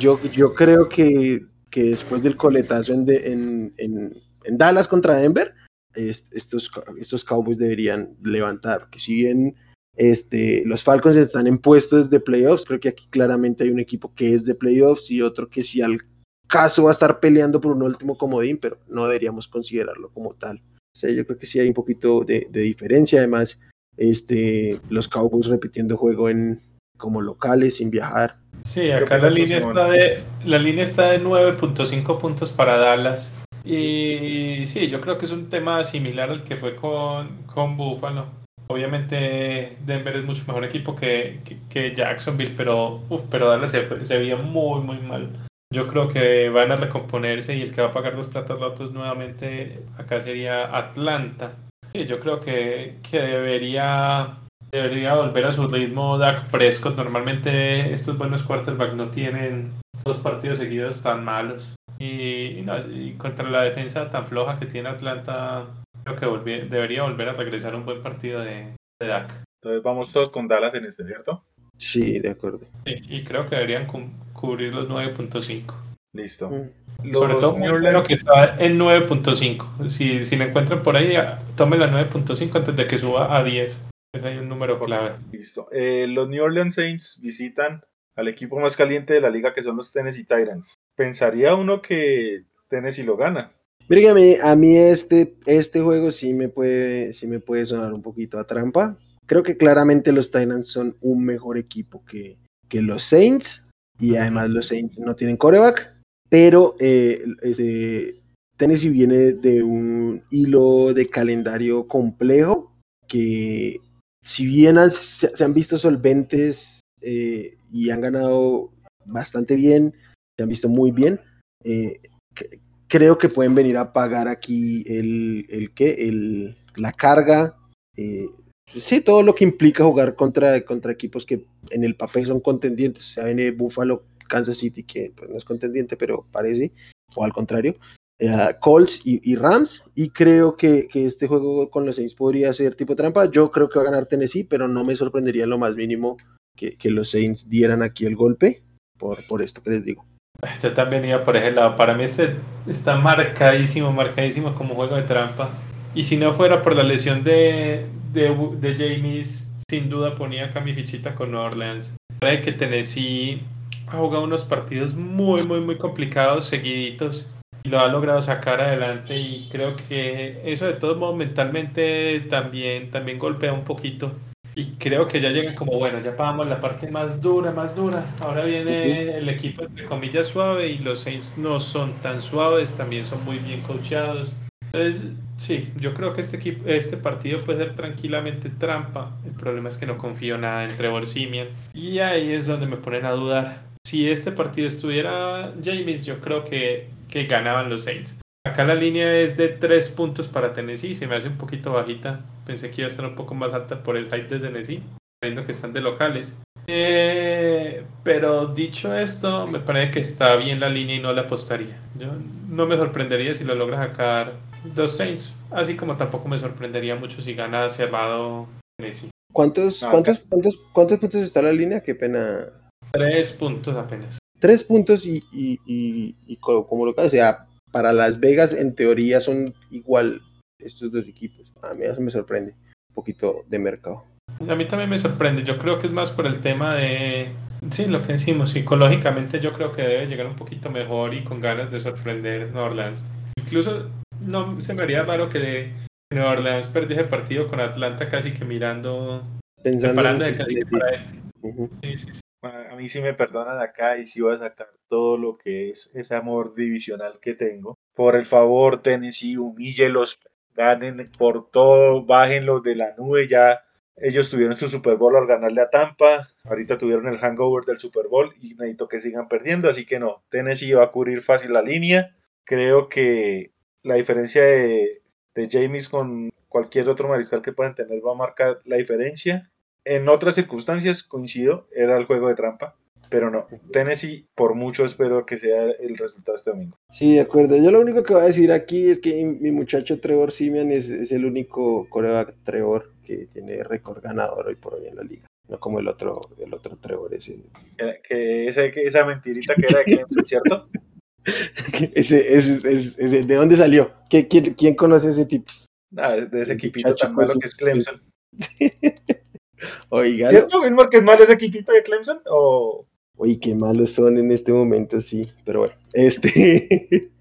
yo, yo creo que, que después del coletazo en, de- en, en, en Dallas contra Denver, estos, estos Cowboys deberían levantar, que si bien este, los Falcons están en puestos de playoffs, creo que aquí claramente hay un equipo que es de playoffs y otro que si al caso va a estar peleando por un último comodín, pero no deberíamos considerarlo como tal. O sea, yo creo que sí hay un poquito de, diferencia, además, este, los Cowboys repitiendo juego en como locales sin viajar. Sí, acá la línea, está de, la línea está de 9.5 puntos para Dallas y sí, yo creo que es un tema similar al que fue con, con Buffalo. Obviamente Denver es mucho mejor equipo que, que, Jacksonville, pero, uf, pero Dallas se, veía muy, muy mal. Yo creo que van a recomponerse y el que va a pagar los platos rotos nuevamente acá sería Atlanta. Yo creo que, que debería, debería volver a su ritmo Dak Prescott. Normalmente estos buenos quarterbacks no tienen dos partidos seguidos tan malos. Y, contra la defensa tan floja que tiene Atlanta, creo que debería volver a regresar un buen partido de, de Dak. Entonces vamos todos con Dallas en este, ¿cierto? Sí, de acuerdo. y creo que deberían cubrir los 9.5. Listo. Mm. Sobre todo creo que está en 9.5. Si, si la encuentran por ahí, tomen la 9.5 antes de que suba a 10. Ese hay un número clave. Listo. Eh, los New Orleans Saints visitan al equipo más caliente de la liga que son los Tennessee Titans pensaría uno que Tennessee lo gana. Mírame, a mí este, este juego sí me, puede, sí me puede sonar un poquito a trampa. Creo que claramente los Titans son un mejor equipo que, que los Saints. Y además los Saints no tienen coreback. Pero eh, Tennessee viene de un hilo de calendario complejo que si bien se, han visto solventes eh, y han ganado bastante bien, se han visto muy bien. Eh, creo que pueden venir a pagar aquí el, el el, la carga. Eh, sí, todo lo que implica jugar contra, contra equipos que en el papel son contendientes. O sea, viene Buffalo, Kansas City, que pues, no es contendiente, pero parece, o al contrario. Eh, Colts y, Rams, y creo que, que, este juego con los Saints podría ser tipo trampa. Yo creo que va a ganar Tennessee, pero no me sorprendería en lo más mínimo que, que los Saints dieran aquí el golpe por, por esto que les digo. Yo también iba por ese lado. Para mí este está marcadísimo, marcadísimo como juego de trampa. Y si no fuera por la lesión de, de, de James, sin duda ponía acá mi fichita con Orleans. Parece que Tennessee ha jugado unos partidos muy, muy, muy complicados, seguiditos. Y lo ha logrado sacar adelante. Y creo que eso de todos modos mentalmente también, también golpea un poquito. Y creo que ya llegan como, bueno, ya pagamos la parte más dura, más dura. Ahora viene el equipo entre comillas suave y los seis no son tan suaves, también son muy bien coachados. Entonces, sí, yo creo que este equipo, este partido puede ser tranquilamente trampa. El problema es que no confío nada en Trevor Simian. Y ahí es donde me ponen a dudar. Si este partido estuviera James, yo creo que, que ganaban los Saints. Acá la línea es de 3 puntos para Tennessee, se me hace un poquito bajita. Pensé que iba a estar un poco más alta por el hype de Tennessee, viendo que están de locales. Eh, pero dicho esto, me parece que está bien la línea y no la apostaría. Yo no me sorprendería si lo logra sacar dos Saints, así como tampoco me sorprendería mucho si gana cerrado Tennessee. ¿Cuántos, ah, cuántos, cuántos, cuántos puntos está la línea? Qué pena. Tres puntos apenas. Tres puntos y, y, y, y como lo que sea, para Las Vegas en teoría son igual estos dos equipos. A mí eso me sorprende, un poquito de mercado. A mí también me sorprende, yo creo que es más por el tema de, sí, lo que decimos, psicológicamente yo creo que debe llegar un poquito mejor y con ganas de sorprender Nueva Orleans. Incluso no se me haría raro que Nueva Orleans perdiese el partido con Atlanta casi que mirando, Pensando preparando de casi que para este. sí, sí, sí a mí sí me perdonan acá y sí voy a sacar todo lo que es ese amor divisional que tengo. Por el favor, Tennessee, humíllelos, ganen por todo, bájenlos de la nube ya. Ellos tuvieron su Super Bowl al ganarle a Tampa, ahorita tuvieron el hangover del Super Bowl y necesito que sigan perdiendo, así que no, Tennessee va a cubrir fácil la línea. Creo que la diferencia de, de James con cualquier otro mariscal que puedan tener va a marcar la diferencia en otras circunstancias, coincido, era el juego de trampa, pero no. Tennessee, por mucho espero que sea el resultado este domingo. Sí, de acuerdo. Yo lo único que voy a decir aquí es que mi muchacho Trevor Simian es, el único coreback Trevor que tiene récord ganador hoy por hoy en la liga. No como el otro, el otro Trevor ese. Que, esa mentirita que era de Clemson, [LAUGHS] ¿cierto? ese, ese, ese, ese- ¿De dónde salió? ¿Qué- quién, quién conoce ese tipo? Nada, de ese El equipito tan malo pues, que es Clemson. Oiga, ¿Cierto, Wilmar, que es malo ese equipito de Clemson? O oye, qué malos son en este momento, sí. Pero bueno, este. [LAUGHS]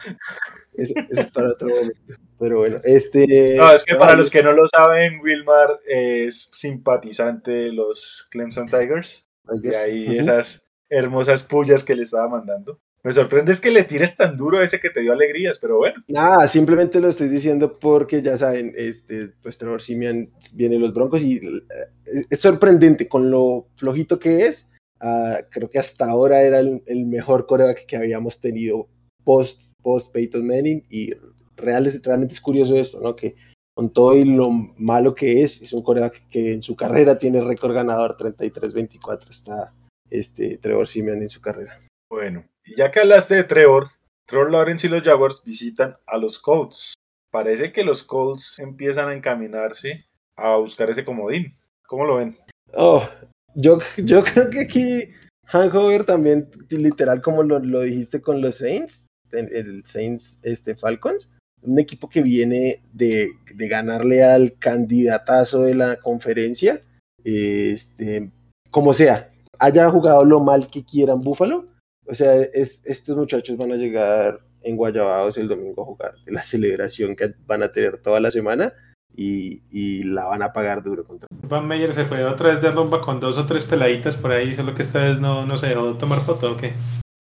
eso, eso es para otro momento. Pero bueno, este. No, es que para los que no lo saben, Wilmar es simpatizante de los Clemson Tigers. Y ahí esas hermosas pullas que le estaba mandando. Me sorprende es que le tires tan duro a ese que te dio alegrías, pero bueno. Nada, simplemente lo estoy diciendo porque ya saben, este, pues Trevor Simeon viene los Broncos y eh, es sorprendente con lo flojito que es. ah, creo que hasta ahora era el, el mejor coreback que habíamos tenido post, post Peyton Manning y real, es- realmente es curioso esto, ¿no? Que con todo y lo malo que es, es un coreback que en su carrera tiene récord ganador 33-24. Está este, Trevor Simeon en su carrera. Bueno, y ya que hablaste de Trevor, Trevor Lawrence y los Jaguars visitan a los Colts. Parece que los Colts empiezan a encaminarse a buscar ese comodín. ¿Cómo lo ven? Oh, yo, yo creo que aquí Hangover también, literal, como lo, lo dijiste con los Saints, el, el Saints este, Falcons, un equipo que viene de, de ganarle al candidatazo de la conferencia, este, como sea, haya jugado lo mal que quieran Buffalo, o sea, es- estos muchachos van a llegar en Guayabados el domingo a jugar la celebración que van a tener toda la semana y, y la van a pagar duro contra Van Meyer se fue otra vez de rumba con dos o tres peladitas por ahí, solo que esta vez no, no se dejó tomar foto o qué.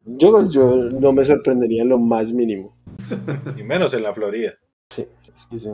Yo, yo no me sorprendería en lo más mínimo. Y menos en la Florida. Sí, sí.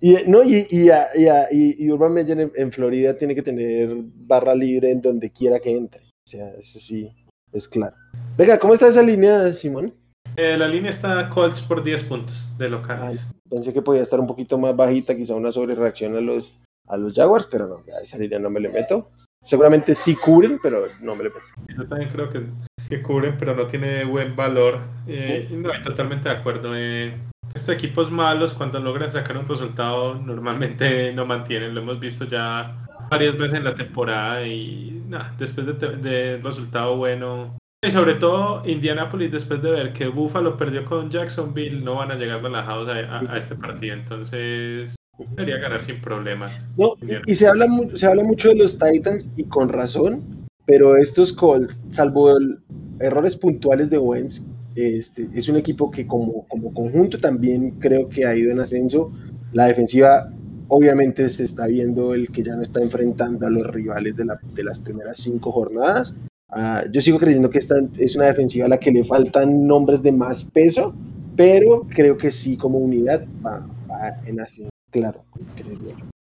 Y, eh, no, y, y, a- y, a- y- y Urban Meyer en, en Florida tiene que tener barra libre en donde quiera que entre. O sea, eso sí, es claro. Venga, ¿cómo está esa línea, Simón? Eh, la línea está Colts por 10 puntos de locales. Pensé que podía estar un poquito más bajita, quizá una sobrereacción a los, a los Jaguars, pero no, ya esa línea no me le meto. Seguramente sí cubren, pero no me le meto. Yo también creo que, que cubren, pero no tiene buen valor. Eh, no, totalmente de acuerdo. Eh, estos equipos malos, cuando logran sacar un resultado, normalmente no mantienen. Lo hemos visto ya varias veces en la temporada y nada, después de, te- de resultado bueno. Y sobre todo Indianapolis, después de ver que Buffalo perdió con Jacksonville, no van a llegar relajados a, a- a este partido. Entonces, debería ganar sin problemas. No, y, y se, habla, se habla mucho de los Titans y con razón, pero estos Colts, salvo el- errores puntuales de Wentz, este, es un equipo que como, como conjunto también creo que ha ido en ascenso. La defensiva obviamente se está viendo el que ya no está enfrentando a los rivales de, la- de las primeras cinco jornadas. Ah, yo sigo creyendo que es una defensiva a la que le faltan nombres de más peso, pero creo que sí como unidad va, en ascenso, claro.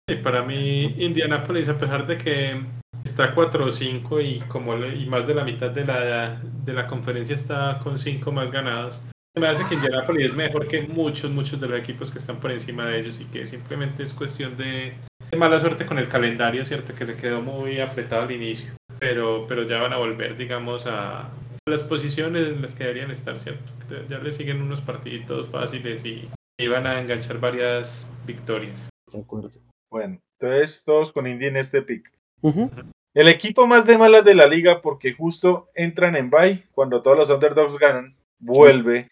Sí, para mí, Indianapolis, a pesar de que está 4-5 y como y más de la mitad de la, de la conferencia está con 5 más ganados, me hace que Indianapolis es mejor que muchos, muchos de los equipos que están por encima de ellos y que simplemente es cuestión de, de mala suerte con el calendario, ¿cierto? Que le quedó muy apretado al inicio, pero, pero ya van a volver, digamos, a las posiciones en las que deberían estar, ¿cierto? Ya les siguen unos partiditos fáciles y, y van a enganchar varias victorias. De acuerdo. Bueno, entonces todos con Indy en este pick. El equipo más de malas de la liga porque justo entran en bye cuando todos los underdogs ganan, vuelve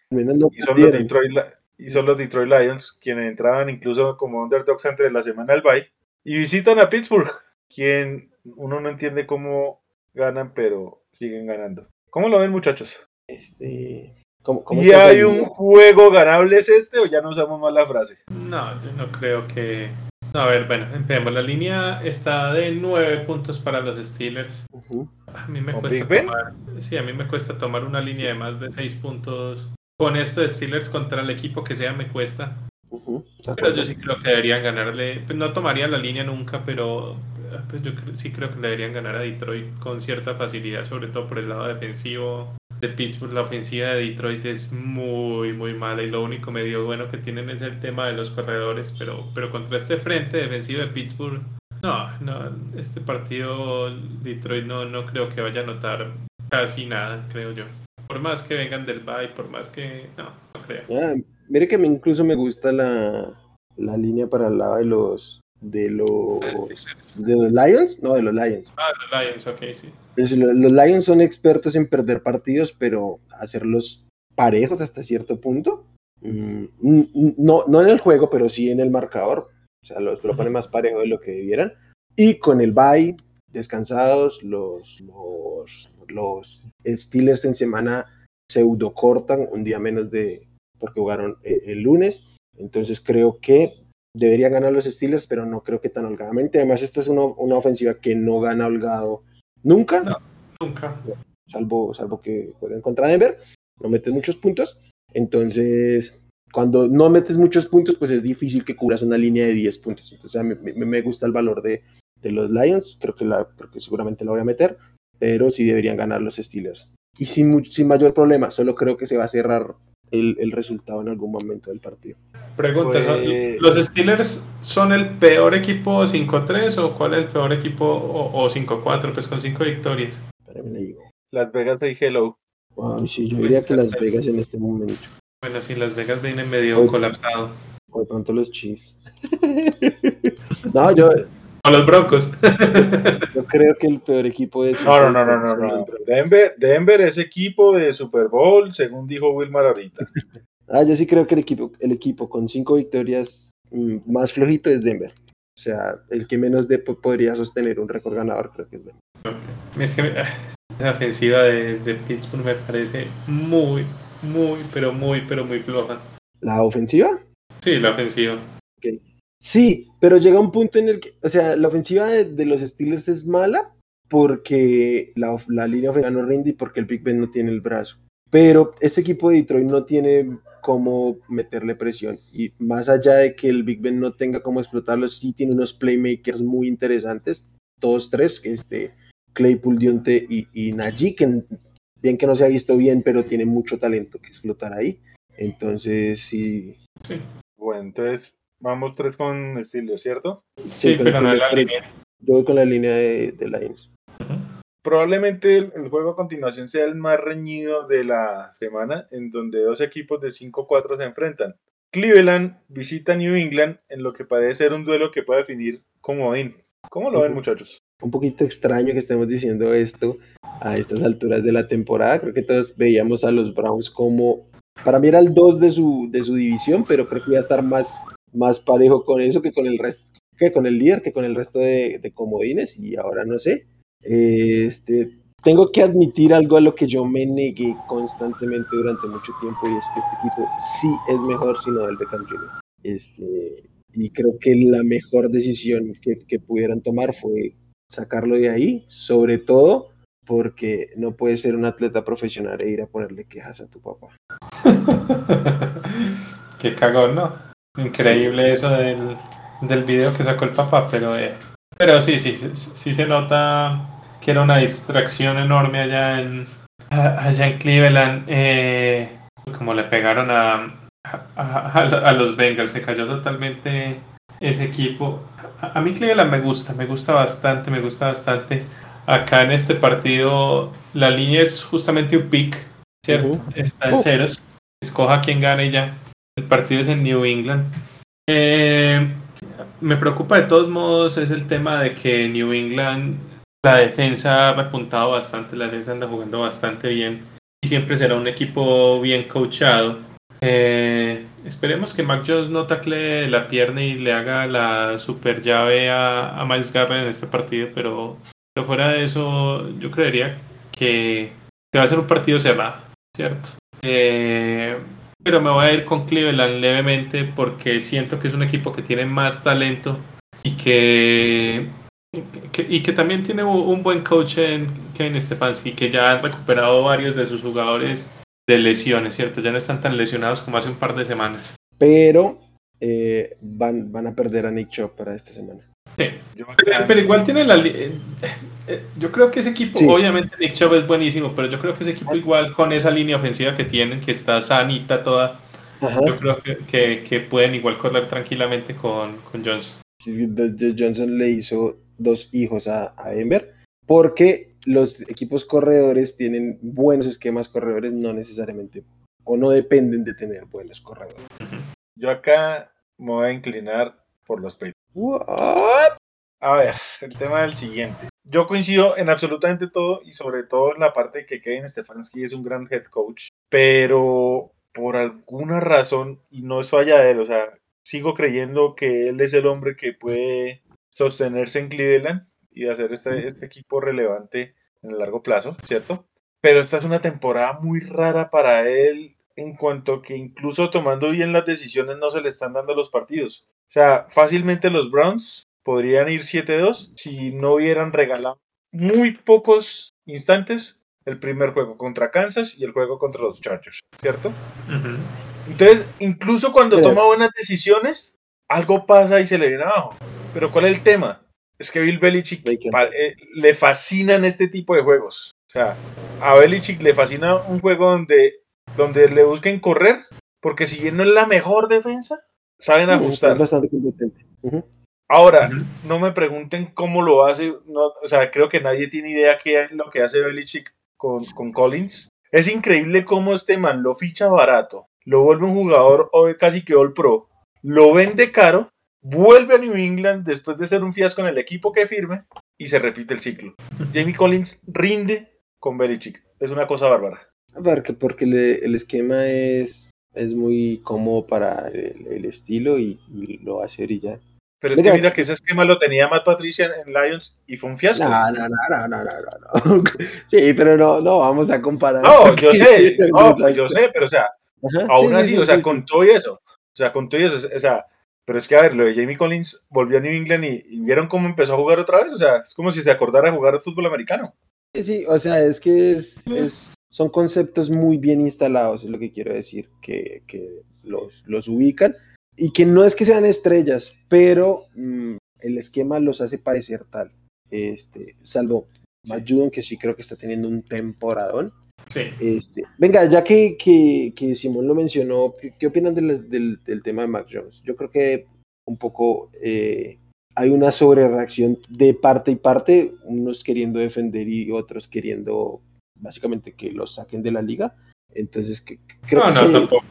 y son los. Detroit, y son los Detroit Lions quienes entraban incluso como underdogs entre la semana del bye y visitan a Pittsburgh, quien uno no entiende cómo ganan, pero siguen ganando. ¿Cómo lo ven, muchachos? Este, ¿cómo- cómo ¿Y hay un juego ganable es este o ya no usamos más la frase? No, yo no creo que. No, a ver, bueno, empecemos. La línea está de 9 puntos para los Steelers. A mí me ¿Con cuesta tomar. Sí, a mí me cuesta tomar una línea de más de 6 puntos. Con esto de Steelers contra el equipo que sea me cuesta. Pero yo sí creo que deberían ganarle. Pues no tomaría la línea nunca, pero eh, pues yo sí creo que le deberían ganar a Detroit con cierta facilidad, sobre todo por el lado defensivo de Pittsburgh. La ofensiva de Detroit es muy, muy mala y lo único medio bueno que tienen es el tema de los corredores, pero, pero contra este frente defensivo de Pittsburgh, no, no, este partido Detroit no, no creo que vaya a notar casi nada, creo yo. Por más que vengan del bye, por más que... No, no creo. Ah, mire que me, incluso me gusta la, la línea para el lado de los de los de los Lions, no de los Lions. Ah, los Lions, ok, sí. Pues lo- los Lions son expertos en perder partidos, pero hacerlos parejos hasta cierto punto. Mm, no, no en el juego, pero sí en el marcador. O sea, los, lo pone más parejo de lo que debieran. Y con el bye, descansados, los, los, los Steelers en semana pseudo cortan un día menos de porque jugaron eh, el lunes. Entonces creo que deberían ganar los Steelers, pero no creo que tan holgadamente. Además, esta es una, una ofensiva que no gana holgado nunca. nunca. Salvo, salvo que jueguen contra Denver, no metes muchos puntos. Entonces, cuando no metes muchos puntos, pues es difícil que cubras una línea de 10 puntos. Entonces, a mí, me gusta el valor de, de los Lions, creo que, la, porque seguramente la voy a meter, pero sí deberían ganar los Steelers. Y sin, sin mayor problema, solo creo que se va a cerrar el, el resultado en algún momento del partido. Pregunta, pues, ¿los Steelers son el peor equipo 5-3 o cuál es el peor equipo o, 5-4? Pues con 5 victorias. Las Vegas y Hello. sí, yo diría que Las Vegas en este momento. Bueno, sí, Las Vegas viene medio colapsado. O de pronto los Chiefs. [LAUGHS] no, yo, o los Broncos. Yo creo que el peor equipo de No, no, no, no, no. Denver, Denver es equipo de Super Bowl, según dijo Wilmar ahorita. ah, yo sí creo que el equipo, el equipo con cinco victorias mm, más flojito es Denver. O sea, el que menos de podría sostener un récord ganador creo que es Denver. Es que ah, la ofensiva de, de Pittsburgh me parece muy, muy, pero muy, pero muy floja. ¿La ofensiva? Sí, la ofensiva. Okay. Sí, pero llega un punto en el que, o sea, la ofensiva de, los Steelers es mala porque la, línea ofensiva no rinde y porque el Big Ben no tiene el brazo. Pero este equipo de Detroit no tiene cómo meterle presión. Y más allá de que el Big Ben no tenga cómo explotarlo, sí tiene unos playmakers muy interesantes. Todos tres, este, Claypool, Dionte y, y Najee, que bien que no se ha visto bien, pero tiene mucho talento que explotar ahí. Entonces, sí. sí. Bueno, entonces Vamos tres con estilo, ¿cierto? Sí, pero no es la línea. Yo voy con la línea de, de Lions. Probablemente el, juego a continuación sea el más reñido de la semana, en donde dos equipos de 5-4 se enfrentan. Cleveland visita New England en lo que parece ser un duelo que puede definir como Odin. ¿Cómo lo ven, muchachos? Un poquito extraño que estemos diciendo esto a estas alturas de la temporada. Creo que todos veíamos a los Browns como. Para mí era el 2 de su, de su división, pero creo que iba a estar más más parejo con eso que con el resto, que con el líder, que con el resto de, comodines, y ahora no sé. Este, tengo que admitir algo a lo que yo me negué constantemente durante mucho tiempo, y es que este equipo sí es mejor si no del Beckham Jr. Este, y creo que la mejor decisión que, que pudieran tomar fue sacarlo de ahí, sobre todo porque no puedes ser un atleta profesional e ir a ponerle quejas a tu papá. [LAUGHS] Qué cagón, ¿no? Increíble eso del, del video que sacó el papá, pero, eh, pero sí, sí, sí, se nota que era una distracción enorme allá en, allá en Cleveland. Eh, como le pegaron a, a, los Bengals, se cayó totalmente ese equipo. A, mí Cleveland me gusta, me gusta bastante, me gusta bastante. Acá en este partido la línea es justamente un pick, ¿cierto? Está en ceros. Escoja quién gane y ya. El partido es en New England. Eh, me preocupa de todos modos es el tema de que New England, la defensa ha repuntado bastante, la defensa anda jugando bastante bien y siempre será un equipo bien coachado. Eh, esperemos que Mac Jones no tacle la pierna y le haga la super llave a, Miles Garrett en este partido, pero, pero, fuera de eso, yo creería que, que va a ser un partido cerrado, ¿cierto? Eh, pero me voy a ir con Cleveland levemente porque siento que es un equipo que tiene más talento y que, y que también tiene un buen coach en Kevin Stefanski, que ya han recuperado varios de sus jugadores de lesiones, ¿cierto? Ya no están tan lesionados como hace un par de semanas. Pero eh, van, van a perder a Nick Chop para esta semana. Sí, pero, igual tiene la... Eh, eh, yo creo que ese equipo, obviamente Nick Chubb es buenísimo, pero yo creo que ese equipo igual con esa línea ofensiva que tienen, que está sanita toda, yo creo que, que, pueden igual correr tranquilamente con, con Johnson. Johnson le hizo dos hijos a, a Ember, porque los equipos corredores tienen buenos esquemas corredores, no necesariamente, o no dependen de tener buenos corredores. Yo acá me voy a inclinar por los Patriots. A ver, el tema del siguiente. yo coincido en absolutamente todo y sobre todo en la parte de que Kevin Stefanski es un gran head coach, pero por alguna razón, y no es falla de él, o sea, sigo creyendo que él es el hombre que puede sostenerse en Cleveland y hacer este, este equipo relevante en el largo plazo, ¿cierto? Pero esta es una temporada muy rara para él en cuanto que incluso tomando bien las decisiones no se le están dando los partidos. O sea, fácilmente los Browns podrían ir 7-2 si no hubieran regalado muy pocos instantes el primer juego contra Kansas y el juego contra los Chargers, ¿cierto? Entonces, incluso cuando toma buenas decisiones, algo pasa y se le viene abajo. Pero ¿cuál es el tema? Es que Bill Belichick eh, le fascinan este tipo de juegos. O sea, a Belichick le fascina un juego donde, donde le busquen correr, porque si bien no es la mejor defensa, saben ajustar. bastante competente. Ahora, no me pregunten cómo lo hace, o sea, creo que nadie tiene idea qué es lo que hace Belichick con, con Collins. Es increíble cómo este man lo ficha barato, lo vuelve un jugador casi que all pro, lo vende caro, vuelve a New England después de ser un fiasco en el equipo que firme y se repite el ciclo. Jamie Collins rinde con Belichick. Es una cosa bárbara. Porque, porque el esquema es, es muy cómodo para el, estilo y, lo hace brillar. Pero es que mira que ese esquema lo tenía Matt Patricia en Lions y fue un fiasco. No, no, no, no, no, no, [LAUGHS] Sí, pero no, no vamos a comparar. No, [LAUGHS] yo sé, no, yo sé, pero o sea, aún así, o sea, con todo eso, o sea, con todo eso, o sea, pero es que a ver, lo de Jamie Collins volvió a New England y, vieron cómo empezó a jugar otra vez, o sea, es como si se acordara de jugar fútbol americano. Sí, sí, o sea, es que es, son conceptos muy bien instalados, es lo que quiero decir, que, que los, los ubican y que no es que sean estrellas, pero mm, el esquema los hace parecer tal. Este, salvo Matt que sí creo que está teniendo un temporadón. Sí. Este, venga, ya que, que, Simón lo mencionó, ¿qué, opinan del, del, tema de Mac Jones? Yo creo que un poco eh, hay una sobrereacción de parte y parte, unos queriendo defender y otros queriendo básicamente que los saquen de la liga. Entonces, creo no, no, tampoco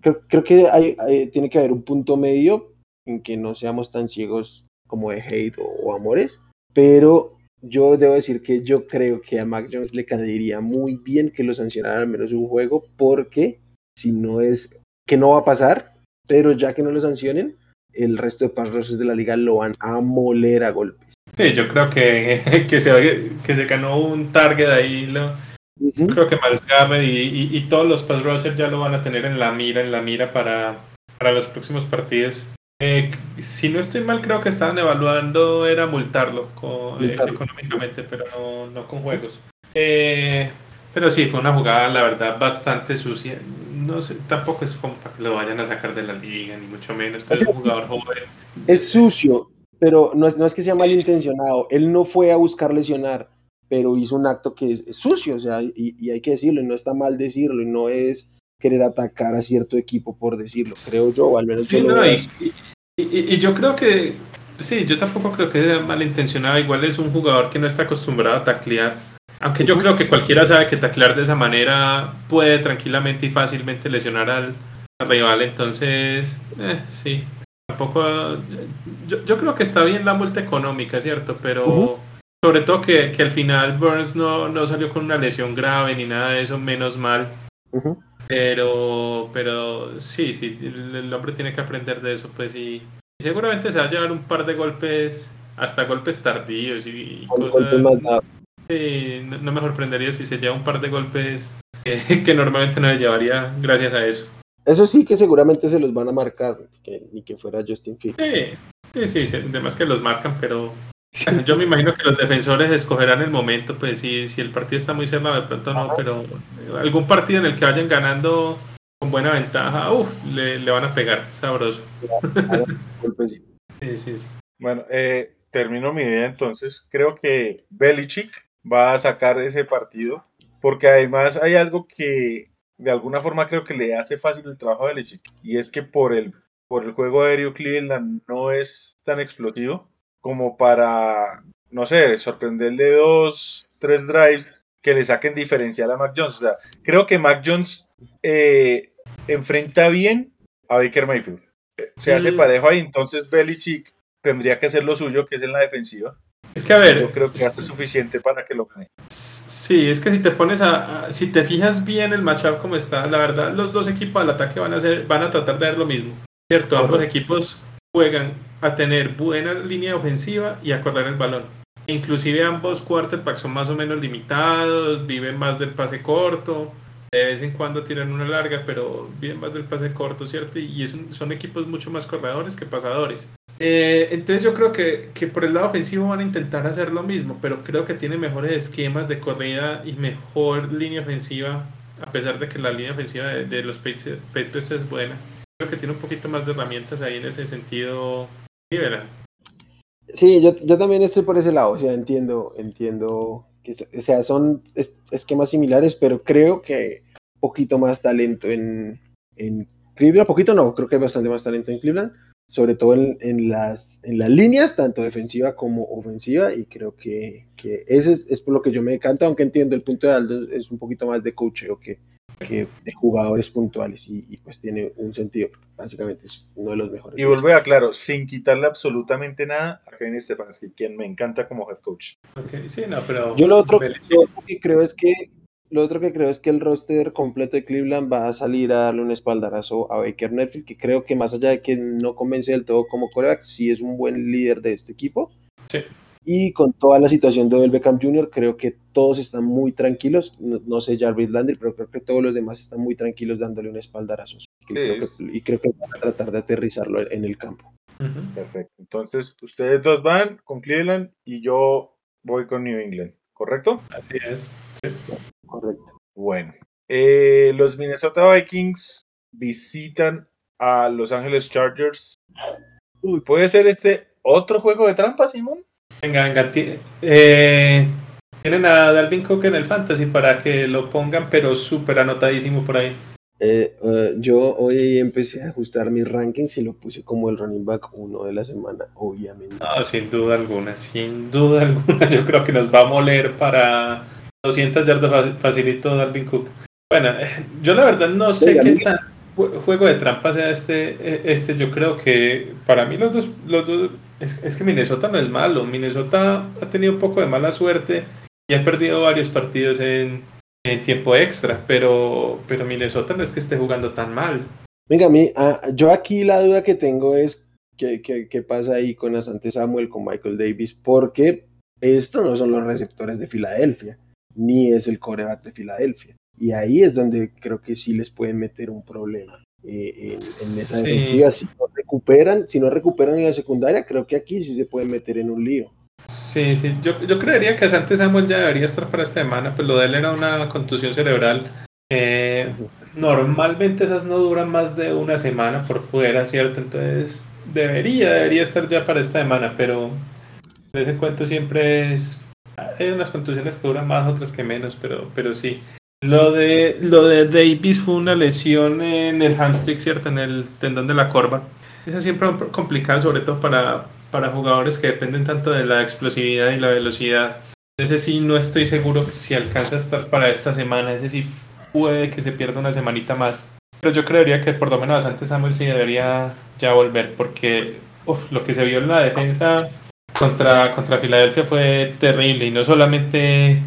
creo, que hay, tiene que haber un punto medio en que no seamos tan ciegos como de hate o, amores, pero yo debo decir que yo creo que a Mac Jones le caería muy bien que lo sancionara al menos un juego, porque si no es que no va a pasar, pero ya que no lo sancionen, el resto de pass de la liga lo van a moler a golpes. Sí, yo creo que, [LAUGHS] que, se, que se ganó un target ahí, lo, Creo que Miles Garrett y, todos los pass rushers ya lo van a tener en la mira, en la mira para, para los próximos partidos. Eh, si no estoy mal, creo que estaban evaluando era multarlo, eh, económicamente, pero no, con juegos. Eh, pero sí, fue una jugada, la verdad, bastante sucia. No sé, tampoco es como para que lo vayan a sacar de la liga, ni mucho menos, pero es un jugador joven. Es sucio, pero no es, no es que sea malintencionado. Él no fue a buscar lesionar pero hizo un acto que es, sucio, o sea, y, hay que decirlo, y no está mal decirlo, y no es querer atacar a cierto equipo por decirlo, creo yo, o al menos yo lo y, y, yo creo que, sí, yo tampoco creo que sea malintencionado, igual es un jugador que no está acostumbrado a taclear, aunque yo creo que cualquiera sabe que taclear de esa manera puede tranquilamente y fácilmente lesionar al, rival, entonces, eh, sí, tampoco, yo, yo, creo que está bien la multa económica, ¿cierto? Pero... Sobre todo que, que al final Burns no, no, salió con una lesión grave ni nada de eso, menos mal. Pero, pero sí, sí, el, hombre tiene que aprender de eso, pues y, seguramente se va a llevar un par de golpes, hasta golpes tardíos y, cosas. Sí, no, me sorprendería si se lleva un par de golpes [LAUGHS] que, normalmente no se llevaría gracias a eso. Eso sí que seguramente se los van a marcar, que, ni que fuera Justin Fields. Sí, sí, sí, además que los marcan, pero [LAUGHS] yo me imagino que los defensores escogerán el momento, pues si, si el partido está muy cerrado, de pronto no, pero algún partido en el que vayan ganando con buena ventaja, le, van a pegar, sabroso. [LAUGHS] sí, sí, sí. Bueno, eh, termino mi idea entonces. Creo que Belichick va a sacar ese partido, porque además hay algo que de alguna forma creo que le hace fácil el trabajo a Belichick, y es que por el, por el juego aéreo Cleveland no es tan explosivo como para, no sé, sorprenderle dos, tres drives que le saquen diferencial a Mac Jones. O sea, creo que Mac Jones eh, enfrenta bien a Baker Mayfield. Se hace parejo ahí, entonces Belichick tendría que hacer lo suyo, que es en la defensiva. Es que a ver. Yo creo que hace suficiente para que lo gane. Sí, es que si te pones a, a- si te fijas bien el matchup como está, la verdad los dos equipos al ataque van a hacer, van a tratar de dar lo mismo. Cierto, ambos equipos juegan a tener buena línea ofensiva y a correr el balón. Inclusive ambos quarterbacks son más o menos limitados, viven más del pase corto, de vez en cuando tiran una larga, pero viven más del pase corto, ¿cierto? Y es un- son equipos mucho más corredores que pasadores. Eh, entonces yo creo que, que por el lado ofensivo van a intentar hacer lo mismo, pero creo que tiene mejores esquemas de corrida y mejor línea ofensiva, a pesar de que la línea ofensiva de, de los Patriots es buena. Creo que tiene un poquito más de herramientas ahí en ese sentido. Cleveland. Sí, yo, yo también estoy por ese lado, o sea, entiendo, entiendo que o sea, son es- esquemas similares, pero creo que un poquito más talento en, en Cleveland, poquito no, creo que hay bastante más talento en Cleveland, sobre todo en, en las, en las líneas, tanto defensiva como ofensiva, y creo que, que eso es, es por lo que yo me decanto, aunque entiendo el punto de Aldo es un poquito más de coacheo que, que de jugadores puntuales, y, y pues tiene un sentido, básicamente es uno de los mejores. Y vuelvo a aclaro, sin quitarle absolutamente nada a Kevin Stefanski, quien me encanta como head coach. Ok, Sí, no, pero. Yo lo otro, Belichick- lo otro que creo es que lo otro que creo es que el roster completo de Cleveland va a salir a darle un espaldarazo a Baker Mayfield, que creo que más allá de que no convence del todo como coreback, sí es un buen líder de este equipo. Sí. Y con toda la situación de Odell Beckham Jr., creo que todos están muy tranquilos. No, no sé Jarvis Landry, pero creo que todos los demás están muy tranquilos dándole un espaldarazo. Y, Sí, creo, que, y creo que van a tratar de aterrizarlo en el campo. Perfecto. Entonces, ustedes dos van con Cleveland y yo voy con New England, ¿correcto? Así es. Correcto. Bueno. Eh, los Minnesota Vikings visitan a Los Angeles Chargers. Uy, ¿puede ser este otro juego de trampa, Simón? Venga, venga. eh, tienen a Dalvin Cook en el Fantasy para que lo pongan, pero súper anotadísimo por ahí. Eh, eh, yo hoy empecé a ajustar mis rankings y lo puse como el running back uno de la semana, obviamente. No, sin duda alguna, sin duda [LAUGHS] alguna. Yo creo que nos va a moler para 200 yardas fa- facilito Dalvin Cook. Bueno, eh, yo la verdad no sé qué tan juego de trampa sea este. eh, Este, yo creo que para mí los dos, los dos es, que Minnesota no es malo. Minnesota ha tenido un poco de mala suerte y ha perdido varios partidos en, tiempo extra, pero, pero Minnesota no es que esté jugando tan mal. Venga, a mí, yo aquí la duda que tengo es qué, qué- qué pasa ahí con Asante Samuel, con Michael Davis, porque esto no son los receptores de Filadelfia, ni es el coreback de Filadelfia. Y ahí es donde creo que sí les pueden meter un problema eh, en, en esa Sí. defensiva. Si no recuperan, si no recuperan en la secundaria, creo que aquí sí se pueden meter en un lío. Sí, sí, yo, yo creería que Asante Samuel ya debería estar para esta semana, pues lo de él era una contusión cerebral. Eh, normalmente esas no duran más de una semana por fuera, ¿cierto? Entonces debería, debería estar ya para esta semana, pero en ese cuento siempre es... Hay unas contusiones que duran más, otras que menos, pero, pero sí. Lo de, lo de Davis fue una lesión en el hamstring, ¿cierto? En el tendón de la corva. Esa siempre es complicada, sobre todo para, para jugadores que dependen tanto de la explosividad y la velocidad. Ese sí no estoy seguro si alcanza a estar para esta semana. Ese sí puede que se pierda una semanita más. Pero yo creería que por lo menos antes Samuel sí debería ya volver porque uf, lo que se vio en la defensa contra, contra Filadelfia fue terrible y no solamente,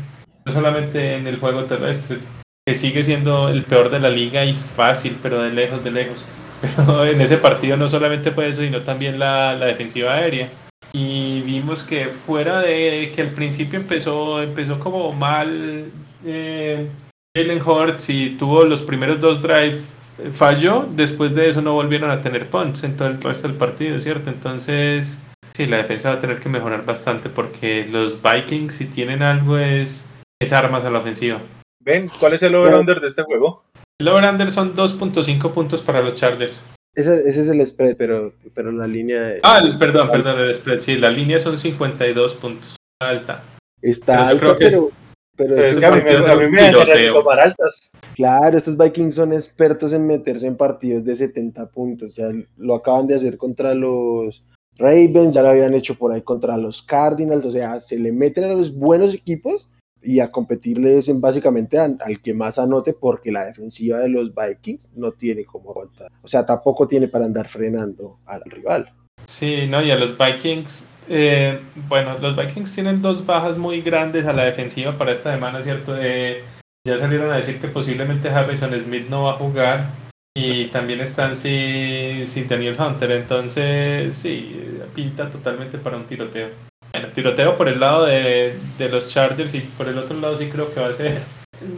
no solamente en el juego terrestre, que sigue siendo el peor de la liga y fácil, pero de lejos, de lejos. [LAUGHS] Pero en ese partido no solamente fue eso, sino también la, defensiva aérea. Y vimos que fuera de que al principio empezó, empezó como mal eh, Jalen Hurts y tuvo los primeros dos drives, eh, falló, después de eso no volvieron a tener punts en todo el resto del partido, ¿cierto? Entonces, sí, la defensa va a tener que mejorar bastante porque los Vikings si tienen algo es, es armas a la ofensiva. Ven, ¿cuál es el over-under de este juego? El over-under son 2.5 puntos para los Chargers. Ese, ese es el spread, pero, pero la línea Ah, el- perdón, perdón, el spread. Sí, la línea son 52 puntos. Alta. está pero yo creo alta, que pero, es- pero Pero es que a mí me, a mí me tomar altas. Claro, estos Vikings son expertos en meterse en partidos de 70 puntos. Ya lo acaban de hacer contra los Ravens, ya lo habían hecho por ahí contra los Cardinals. O sea, se le meten a los buenos equipos y a competirles en básicamente al, que más anote, porque la defensiva de los Vikings no tiene como aguantar. O sea, tampoco tiene para andar frenando al rival. Sí, no, y a los Vikings Eh, bueno, los Vikings tienen dos bajas muy grandes a la defensiva para esta semana, ¿cierto? Eh, ya salieron a decir que posiblemente Harrison Smith no va a jugar y también están sin, sin Daniel Hunter, entonces sí, pinta totalmente para un tiroteo. Bueno, tiroteo por el lado de, de los Chargers y por el otro lado sí creo que va a ser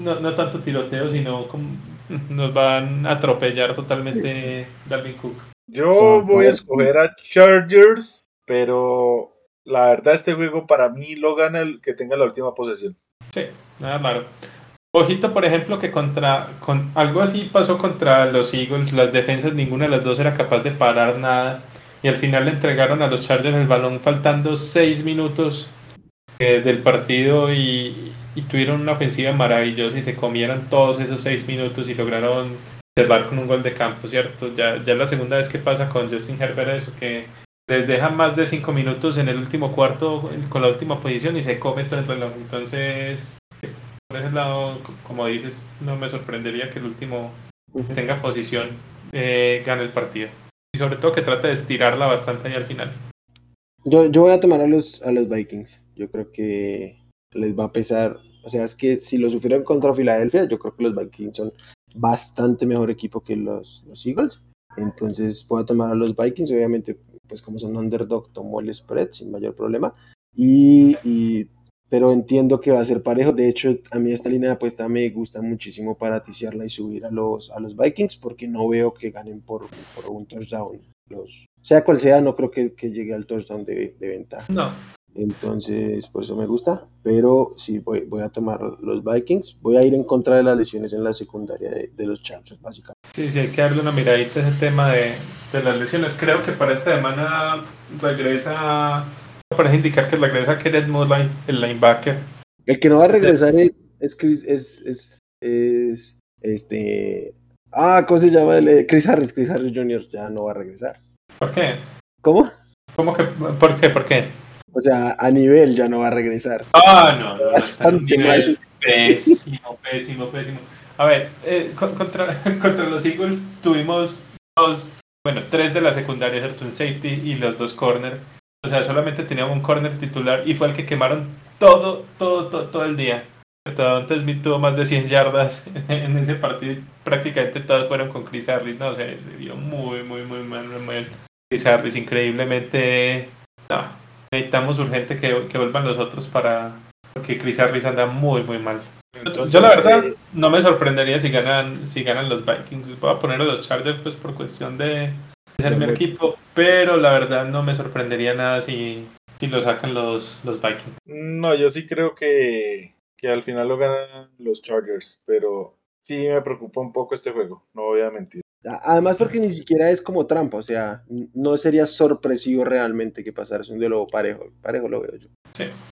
no, no tanto tiroteo, sino como nos van a atropellar totalmente Dalvin Cook. Yo voy a escoger a Chargers, pero la verdad este juego para mí lo gana el que tenga la última posesión. Sí, nada malo. Ojito, por ejemplo, que contra con algo así pasó contra los Eagles, las defensas ninguna de las dos era capaz de parar nada y al final le entregaron a los Chargers el balón faltando seis minutos eh, del partido y, y tuvieron una ofensiva maravillosa y se comieron todos esos seis minutos y lograron cerrar con un gol de campo, ¿cierto? Ya, ya es la segunda vez que pasa con Justin Herbert eso, que les deja más de cinco minutos en el último cuarto con la última posición y se come todo el reloj. Entonces, por ese lado, como dices, no me sorprendería que el último tenga posición eh, gane el partido. Y sobre todo que trate de estirarla bastante ahí al final. Yo, yo voy a tomar a los, a los Vikings. Yo creo que les va a pesar. O sea, es que si lo sufrieron contra Filadelfia, yo creo que los Vikings son bastante mejor equipo que los, los Eagles. Entonces voy a tomar a los Vikings. Obviamente, pues como son underdog, tomo el spread sin mayor problema. Y, y, pero entiendo que va a ser parejo. De hecho, a mí esta línea de apuesta me gusta muchísimo para ticiarla y subir a los, a los Vikings porque no veo que ganen por, por un touchdown. Los, sea cual sea, no creo que, que llegue al touchdown de, de ventaja. No, Entonces, por eso me gusta. Pero sí, voy, voy a tomar los Vikings. Voy a ir en contra de las lesiones en la secundaria de, de los Chargers, básicamente. Sí, sí, hay que darle una miradita a ese tema de, de las lesiones. Creo que para esta semana regresa, parece indicar que regresa Kenneth Murray, el linebacker. El que no va a regresar es, es Chris, es, es, es, este, ah, ¿cómo se llama? El, eh, Chris Harris, Chris Harris Jr. ya no va a regresar. ¿Por qué? ¿Cómo? ¿Cómo que? ¿Por qué? ¿Por qué? O sea, a nivel ya no va a regresar. Ah, no, no, Bastante mal. pésimo, pésimo, pésimo. A ver, eh, con- contra, [LAUGHS] contra los Eagles tuvimos dos, bueno, tres de la secundaria. Un safety y los dos corner. O sea, solamente teníamos un corner titular y fue el que quemaron todo, todo, todo, todo el día. Entonces Smith tuvo más de 100 yardas [LAUGHS] en ese partido. Prácticamente todos fueron con Chris Harris. No, o sea, se vio muy, muy, muy mal, muy mal. Chris Harris, increíblemente. No, necesitamos urgente que, que vuelvan los otros para. Porque Chris Harris anda muy, muy mal. Yo la verdad no me sorprendería si ganan si ganan los Vikings. Voy a poner a los Chargers pues por cuestión de ser mi equipo, pero la verdad no me sorprendería nada si, si lo sacan los, los Vikings. No, yo sí creo que, que al final lo ganan los Chargers, pero sí me preocupa un poco este juego, no voy a mentir. Además porque ni siquiera es como trampa, o sea, no sería sorpresivo realmente que pasara, es un duelo parejo, parejo lo veo yo.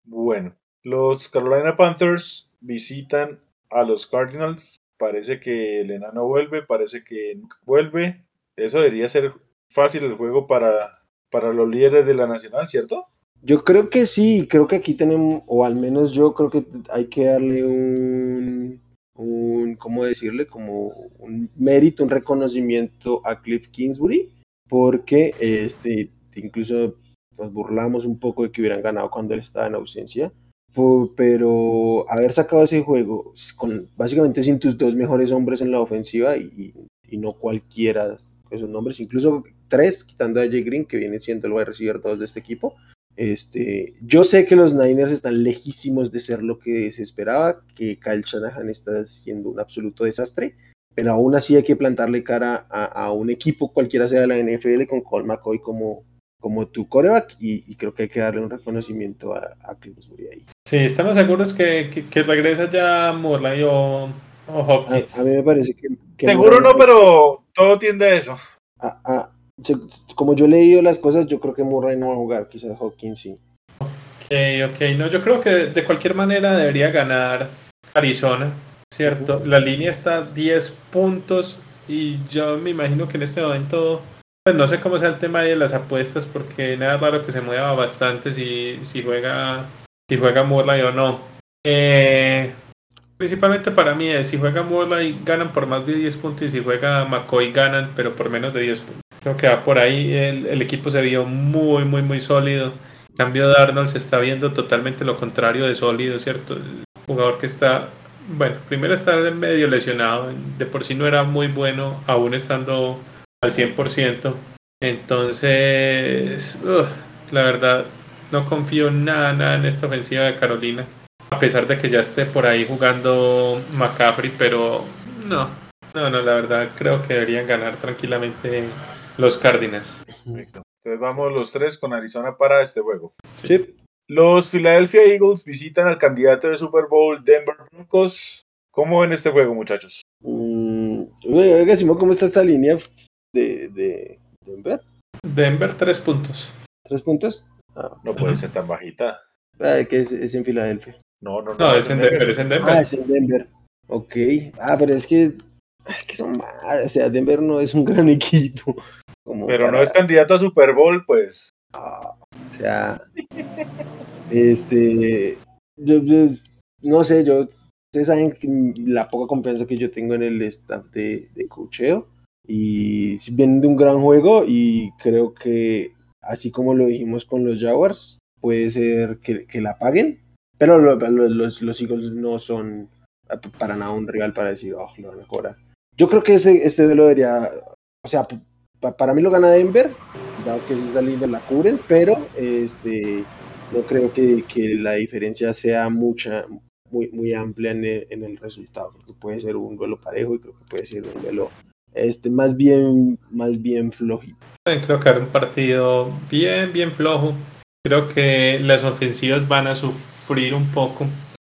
Bueno, los Carolina Panthers visitan a los Cardinals. Parece que el enano vuelve, parece que vuelve. Eso debería ser fácil el juego para, para los líderes de la nacional, ¿cierto? Yo creo que sí, creo que aquí tenemos, o al menos yo creo que hay que darle un, un ¿cómo decirle? Como un mérito, un reconocimiento a Cliff Kingsbury, porque este, incluso nos burlamos un poco de que hubieran ganado cuando él estaba en ausencia, pero haber sacado ese juego con básicamente sin tus dos mejores hombres en la ofensiva y, y no cualquiera esos nombres, incluso tres, quitando a Jay Green, que viene siendo el wide receiver 2 de este equipo, este, yo sé que los Niners están lejísimos de ser lo que se esperaba, que Kyle Shanahan está siendo un absoluto desastre, pero aún así hay que plantarle cara a, a un equipo cualquiera sea de la NFL con Cole McCoy como, como tu coreback y, y creo que hay que darle un reconocimiento a, a Kingsbury ahí. Sí, estamos seguros que, que, que regresa ya Murray o, Hopkins. a mí me parece que... que Seguro no, pero todo tiende a eso. a- a- se- como yo he leído las cosas, yo creo que Murray no va a jugar, quizás Hawkins sí. Ok, ok. No, yo creo que de cualquier manera debería ganar Arizona, ¿cierto? La línea está 10 puntos y yo me imagino que en este momento, pues no sé cómo sea el tema de las apuestas porque nada raro que se mueva bastante si, si juega si juega Murray o no. Eh, principalmente para mí es si juega Murray ganan por más de 10 puntos y si juega McCoy ganan pero por menos de 10 puntos. Creo que va por ahí, el, equipo se vio muy, muy, muy sólido. cambio, Darnold se está viendo totalmente lo contrario de sólido, ¿cierto? El jugador que está, bueno, primero está medio lesionado, de por sí no era muy bueno, aún estando al 100%. Entonces, la verdad, no confío nada, nada en esta ofensiva de Carolina. A pesar de que ya esté por ahí jugando McCaffrey, pero no, no, no, la verdad creo que deberían ganar tranquilamente los Cardinals. Perfecto. Entonces vamos los tres con Arizona para este juego. Sí. Los Philadelphia Eagles visitan al candidato de Super Bowl Denver Broncos. ¿Cómo ven este juego, muchachos? Mm, oiga, Simón, ¿cómo está esta línea de, de Denver? Denver, tres puntos. ¿Tres puntos? Ah, No puede ser tan bajita. ah, que es, es en Filadelfia. No, no, no. No, es en Denver, es en Denver. Ah, es en Denver. Ok. Ah, pero es que. Es que son malas. O sea, Denver no es un gran [LAUGHS] equipo. Como Pero no es candidato a Super Bowl, pues. Ah, o sea. Este. Yo, yo- no sé, yo. Ustedes saben que la poca confianza que yo tengo en el staff de, de cocheo. Y vienen de un gran juego. Y creo que, así como lo dijimos con los Jaguars, puede ser que, que la paguen. Pero lo- lo- los, los Eagles no son eh, para nada un rival para decir, oh, lo van a mejorar. Yo creo que ese, este duelo debería. O sea, pa- para mí lo gana Denver, dado que esa línea la cubren, pero este no creo que, que la diferencia sea mucha, muy, muy amplia en el, en el resultado. Creo que puede ser un duelo parejo y creo que puede ser un duelo este, más bien, más bien flojito. Creo que era un partido bien, bien flojo. Creo que las ofensivas van a sufrir un poco.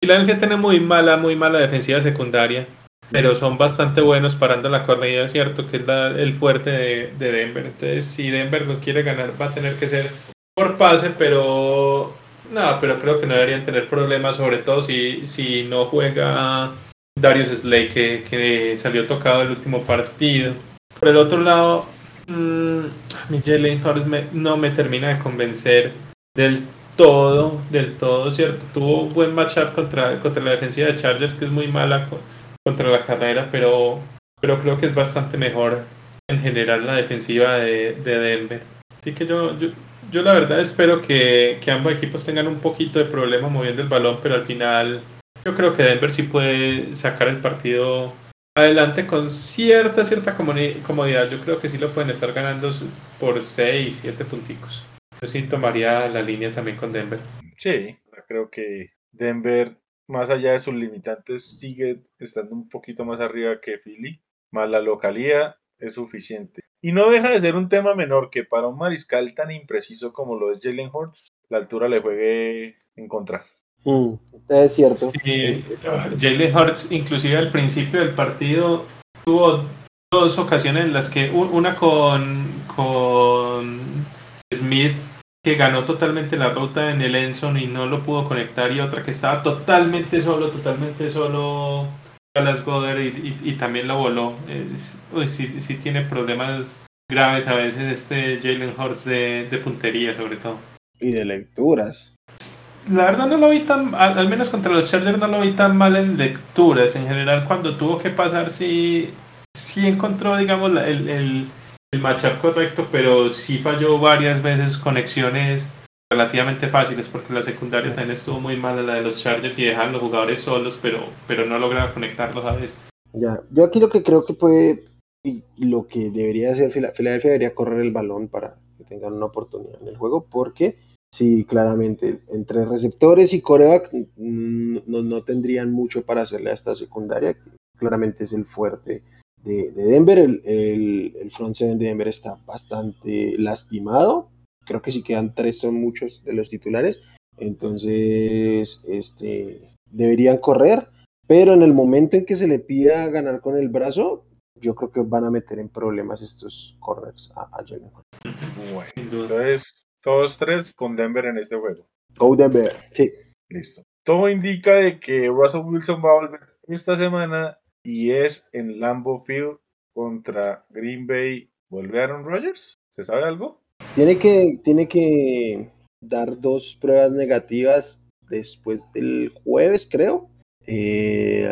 Filadelfia tiene muy mala, muy mala defensiva secundaria, pero son bastante buenos parando la corrida, ¿cierto? Que es la- el fuerte de, de Denver. Entonces, si Denver no quiere ganar, va a tener que ser por pase, pero no, pero creo que no deberían tener problemas, sobre todo si, si no juega Darius Slay, que, que salió tocado el último partido. Por el otro lado, mm, a mí Jalen Hurts no me termina de convencer del todo, del todo, ¿cierto? Tuvo un buen matchup contra, contra la defensiva de Chargers, que es muy mala co- contra la carrera, pero, pero creo que es bastante mejor en general la defensiva de, de Denver. Así que yo, yo, yo la verdad espero que, que ambos equipos tengan un poquito de problema moviendo el balón, pero al final yo creo que Denver sí puede sacar el partido adelante con cierta, cierta comodi- comodidad. Yo creo que sí lo pueden estar ganando por 6, 7 punticos. Yo sí tomaría la línea también con Denver. Sí, creo que Denver, más allá de sus limitantes, sigue estando un poquito más arriba que Philly. Más la localía es suficiente. Y no deja de ser un tema menor que para un mariscal tan impreciso como lo es Jalen Hurts, la altura le juegue en contra. Mm, es cierto. Sí, Jalen Hurts, inclusive al principio del partido, tuvo dos ocasiones en las que una con, con Smith, que ganó totalmente la ruta en el Enson y no lo pudo conectar, y otra que estaba totalmente solo, totalmente solo Dallas Goddard y, y- y también lo voló. Es- uy, sí, sí tiene problemas graves a veces este Jalen Hurts de, de puntería sobre todo. Y de lecturas. La verdad no lo vi tan, al, al menos contra los Chargers no lo vi tan mal en lecturas. En general cuando tuvo que pasar sí, sí encontró, digamos, la- el, el, el matchup correcto, pero sí falló varias veces conexiones relativamente fáciles porque la secundaria también estuvo muy mala la de los Chargers y dejaban los jugadores solos, pero, pero no lograba conectarlos a veces. Ya, yo aquí lo que creo que puede y lo que debería hacer Fila- Filadelfia debería correr el balón para que tengan una oportunidad en el juego, porque sí, claramente entre receptores y coreback no, no tendrían mucho para hacerle a esta secundaria, que claramente es el fuerte de, de Denver. El, el, el front seven de Denver está bastante lastimado. Creo que si quedan tres son muchos de los titulares. Entonces, este, deberían correr. Pero en el momento en que se le pida ganar con el brazo, yo creo que van a meter en problemas estos corners a, a Jalen. Bueno, entonces todos tres con Denver en este juego. Go Denver. Sí. Listo. Todo indica de que Russell Wilson va a volver esta semana y es en Lambeau Field contra Green Bay. ¿Vuelve Aaron Rodgers? ¿Se sabe algo? Tiene que, tiene que dar dos pruebas negativas después del jueves, creo. Eh,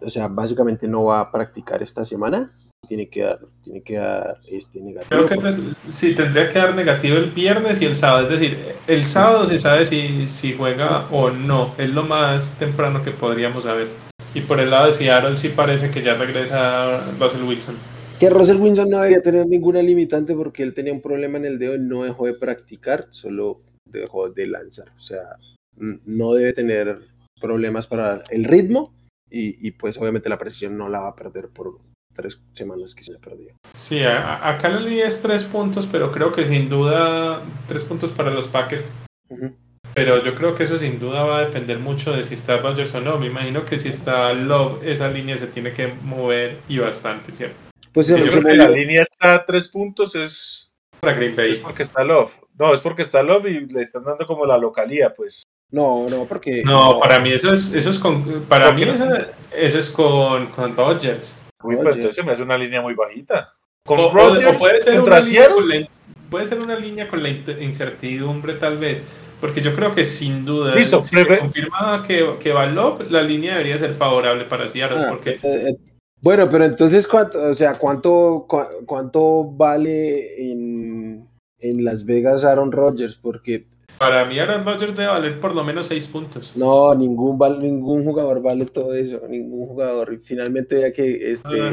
o sea, básicamente no va a practicar esta semana. tiene que dar, tiene que dar este negativo. Creo que entonces, sí, tendría que dar negativo el viernes y el sábado. Es decir, el sábado se sabe si, si juega o no. Es lo más temprano que podríamos saber. Y por el lado de Seattle sí parece que ya regresa Russell Wilson. Que Russell Wilson no debería tener ninguna limitante porque él tenía un problema en el dedo y no dejó de practicar, solo dejó de lanzar. O sea, no debe tener problemas para el ritmo y, y, pues obviamente la precisión no la va a perder por tres semanas que se le perdió. Sí, a- acá la línea es tres puntos, pero creo que sin duda tres puntos para los Packers. Ujú. Pero yo creo que eso sin duda va a depender mucho de si está Rodgers o no. Me imagino que si está Love, esa línea se tiene que mover y bastante, ¿cierto? Pues Yo se- se creo que la línea está a tres puntos, es, Para Green es Bay. porque está Love. No, es porque está Love y le están dando como la localía, pues. No, no, porque. No, para mí eso es, eso es con, para ¿Por mí eso, eso es con, con Rodgers. Uy, pero entonces se me hace una línea muy bajita. Con O, Rodgers o puede ser contra una línea con la puede ser una línea con la in- incertidumbre tal vez. Porque yo creo que sin duda, Listo, si se confirma que, que va Love, la línea debería ser favorable para Seattle. Ah, porque eh, eh, bueno, pero entonces, ¿cuánto, o sea, cuánto, cua- cuánto vale en, en Las Vegas Aaron Rodgers? Porque para mí Aaron Rodgers debe valer por lo menos 6 puntos. no, ningún, val- ningún jugador vale todo eso, ningún jugador. Y finalmente ya que este Ah.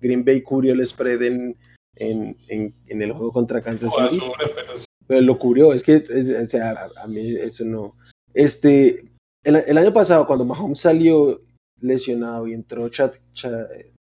Green Bay cubrió el spread en, en, en, en el juego contra Kansas City, pero pero lo cubrió, es que, o sea, a, mí eso no. Este, el, el año pasado, cuando Mahomes salió lesionado y entró Chad-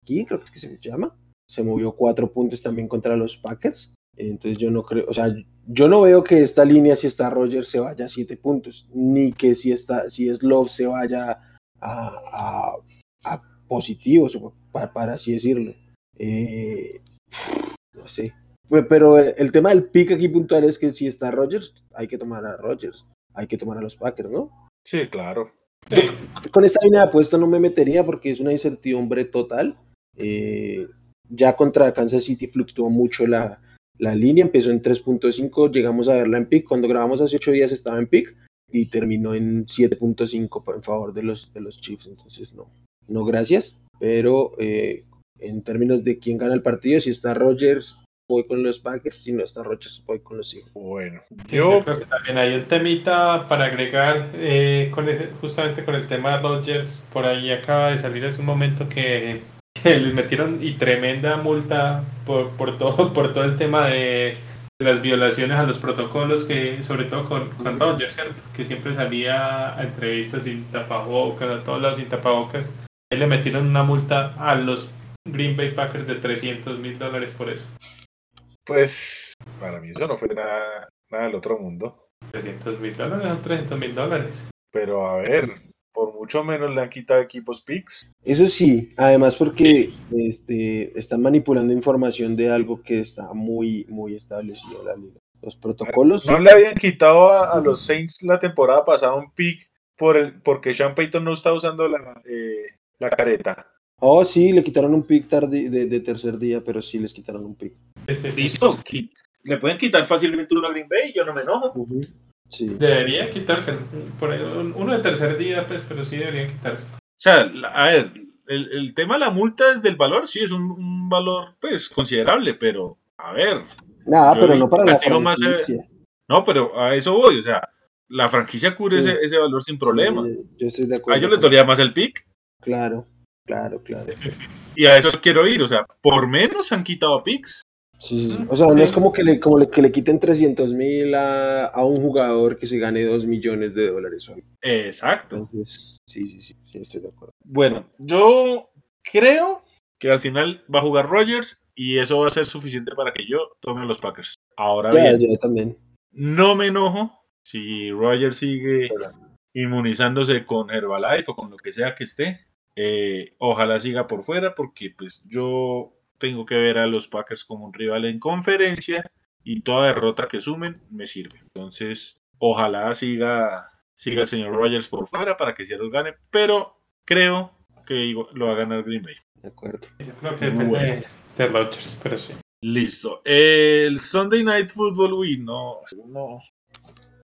aquí, creo que es que se llama, se movió cuatro puntos también contra los Packers. Entonces yo no creo, o sea, yo no veo que esta línea, si está Rogers, se vaya a siete puntos, ni que si está, si es Love se vaya a, a, positivos, o pa- para, así decirlo. Eh, no sé. Pe- Pero el tema del pick aquí puntual es que si está Rogers, hay que tomar a Rogers, hay que tomar a los Packers, ¿no? Sí, claro. sí, Con esta línea de apuesta no me metería porque es una incertidumbre total. Eh, ya contra Kansas City fluctuó mucho la, la línea, empezó en 3.5, llegamos a verla en pick. Cuando grabamos hace 8 días estaba en pick y terminó en 7.5 pa- en favor de los, de los Chiefs. Entonces, no, no gracias. Pero eh, en términos de quién gana el partido, si está Rogers, voy con los Packers. Si no está Rogers, voy con los Seahawks. Bueno, yo yo creo que también hay un temita para agregar eh, con ese- justamente con el tema de Rodgers. Por ahí acaba de salir hace un momento que, que les metieron y tremenda multa por, por, todo, [LAUGHS] por todo el tema de, las violaciones a los protocolos, que sobre todo con, con Rodgers, ¿cierto? Que siempre salía a entrevistas sin tapabocas, a todos lados sin tapabocas. Ahí le metieron una multa a los Green Bay Packers de 300 mil dólares por eso. Pues para mí eso no fue nada, nada del otro mundo. 300 mil dólares son 300 mil dólares. Pero a ver, por mucho menos le han quitado equipos picks. Eso sí, además porque este, están manipulando información de algo que está muy, muy establecido en la liga. Los protocolos. No le habían quitado a, a los Saints la temporada pasada un pick por el, porque Sean Payton no está usando la, eh, la careta. Oh, sí, le quitaron un pick tarde de, de tercer día, pero sí les quitaron un pick. Sí, qui- Le pueden quitar fácilmente uno a Green Bay, yo no me enojo. Sí. Debería quitarse. Por uno de tercer día, pues, pero sí deberían quitarse. O sea, la- a ver, el, el tema de la multa del valor, sí es un, un valor, pues, considerable, pero, a ver, Nada, pero no para la más, franquicia. no, pero a eso voy, o sea, la franquicia cubre Sí. ese, ese valor sin problema. Sí, Yo estoy de A acuerdo. ellos les dolía más el pick, Claro, claro, claro. y a eso quiero ir, o sea, por menos han quitado picks. Sí, sí, sí. O sea, no es como que le, como le, que le quiten 300 mil a, a un jugador que se gane 2 millones de dólares. hoy. Exacto. Entonces, sí, sí, sí, sí, estoy de acuerdo. Bueno, yo creo que al final va a jugar Rogers y eso va a ser suficiente para que yo tome a los Packers. Ahora Ya, bien, yo también. no me enojo si Rogers sigue inmunizándose con Herbalife o con lo que sea que esté. Eh, ojalá siga por fuera porque pues yo tengo que ver a los Packers como un rival en conferencia y toda derrota que sumen me sirve. Entonces, ojalá siga, siga el señor Rogers por fuera para que Seattle gane, pero creo que lo va a ganar Green Bay. De acuerdo. Yo creo que depende Bueno. de, de Rodgers, pero sí. Listo. El Sunday Night Football, uy, no, no.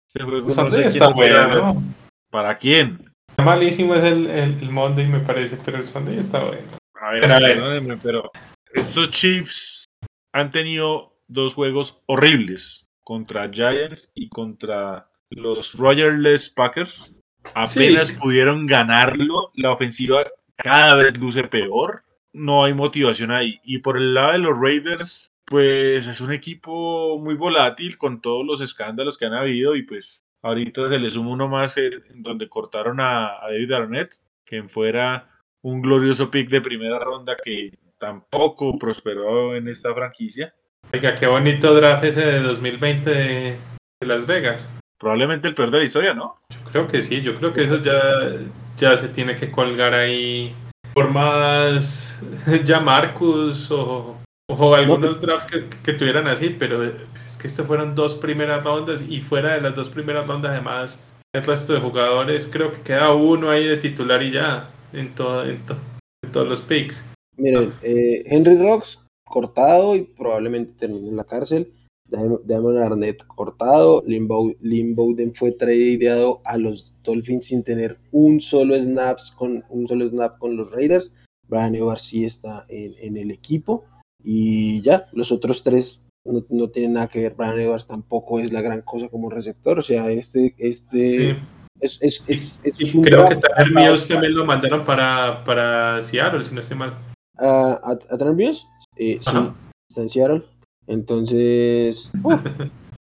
Este juego no Sunday sé está quién lo juega. bueno. ¿Para quién? Malísimo es el, el, el Monday, me parece, pero el Sunday está bueno. A ver, Pero a ver. perdónenme, pero estos Chiefs han tenido dos juegos horribles contra Giants y contra los Rogerless Packers. Apenas Sí. pudieron ganarlo. La ofensiva cada vez luce peor. No hay motivación ahí. Y por el lado de los Raiders, pues es un equipo muy volátil con todos los escándalos que han habido. Y pues ahorita se le suma uno más eh, en donde cortaron a, a David Arnett, quien fuera un glorioso pick de primera ronda que tampoco prosperó en esta franquicia. Oiga, qué bonito draft ese de 2020 de, de Las Vegas. Probablemente el peor de la historia, ¿no? Yo creo que sí, yo creo que eso ya, ya se tiene que colgar ahí por más [LAUGHS] ya Marcus o, o algunos drafts que, que tuvieran así, pero es que este fueron dos primeras rondas y fuera de las dos primeras rondas además el resto de jugadores creo que queda uno ahí de titular y ya en, todo, en, to- en todos los picks. Miren, eh, Henry Rocks cortado y probablemente termine en la cárcel. Damon Arnett cortado. Lynn Bow- Lynn Bowden fue tradeado a los Dolphins sin tener un solo snaps con un solo snap con los Raiders. Brian Edwards sí está en, en el equipo. Y ya, los otros tres no, no tienen nada que ver. Brian Edwards tampoco es la gran cosa como receptor. O sea, este, este Sí. es, es, es- es un creo que draft también lo mandaron para, para Seattle, si no estoy mal. a, a, a Williams, eh, sí, está en Seattle. Entonces, [LAUGHS] uh,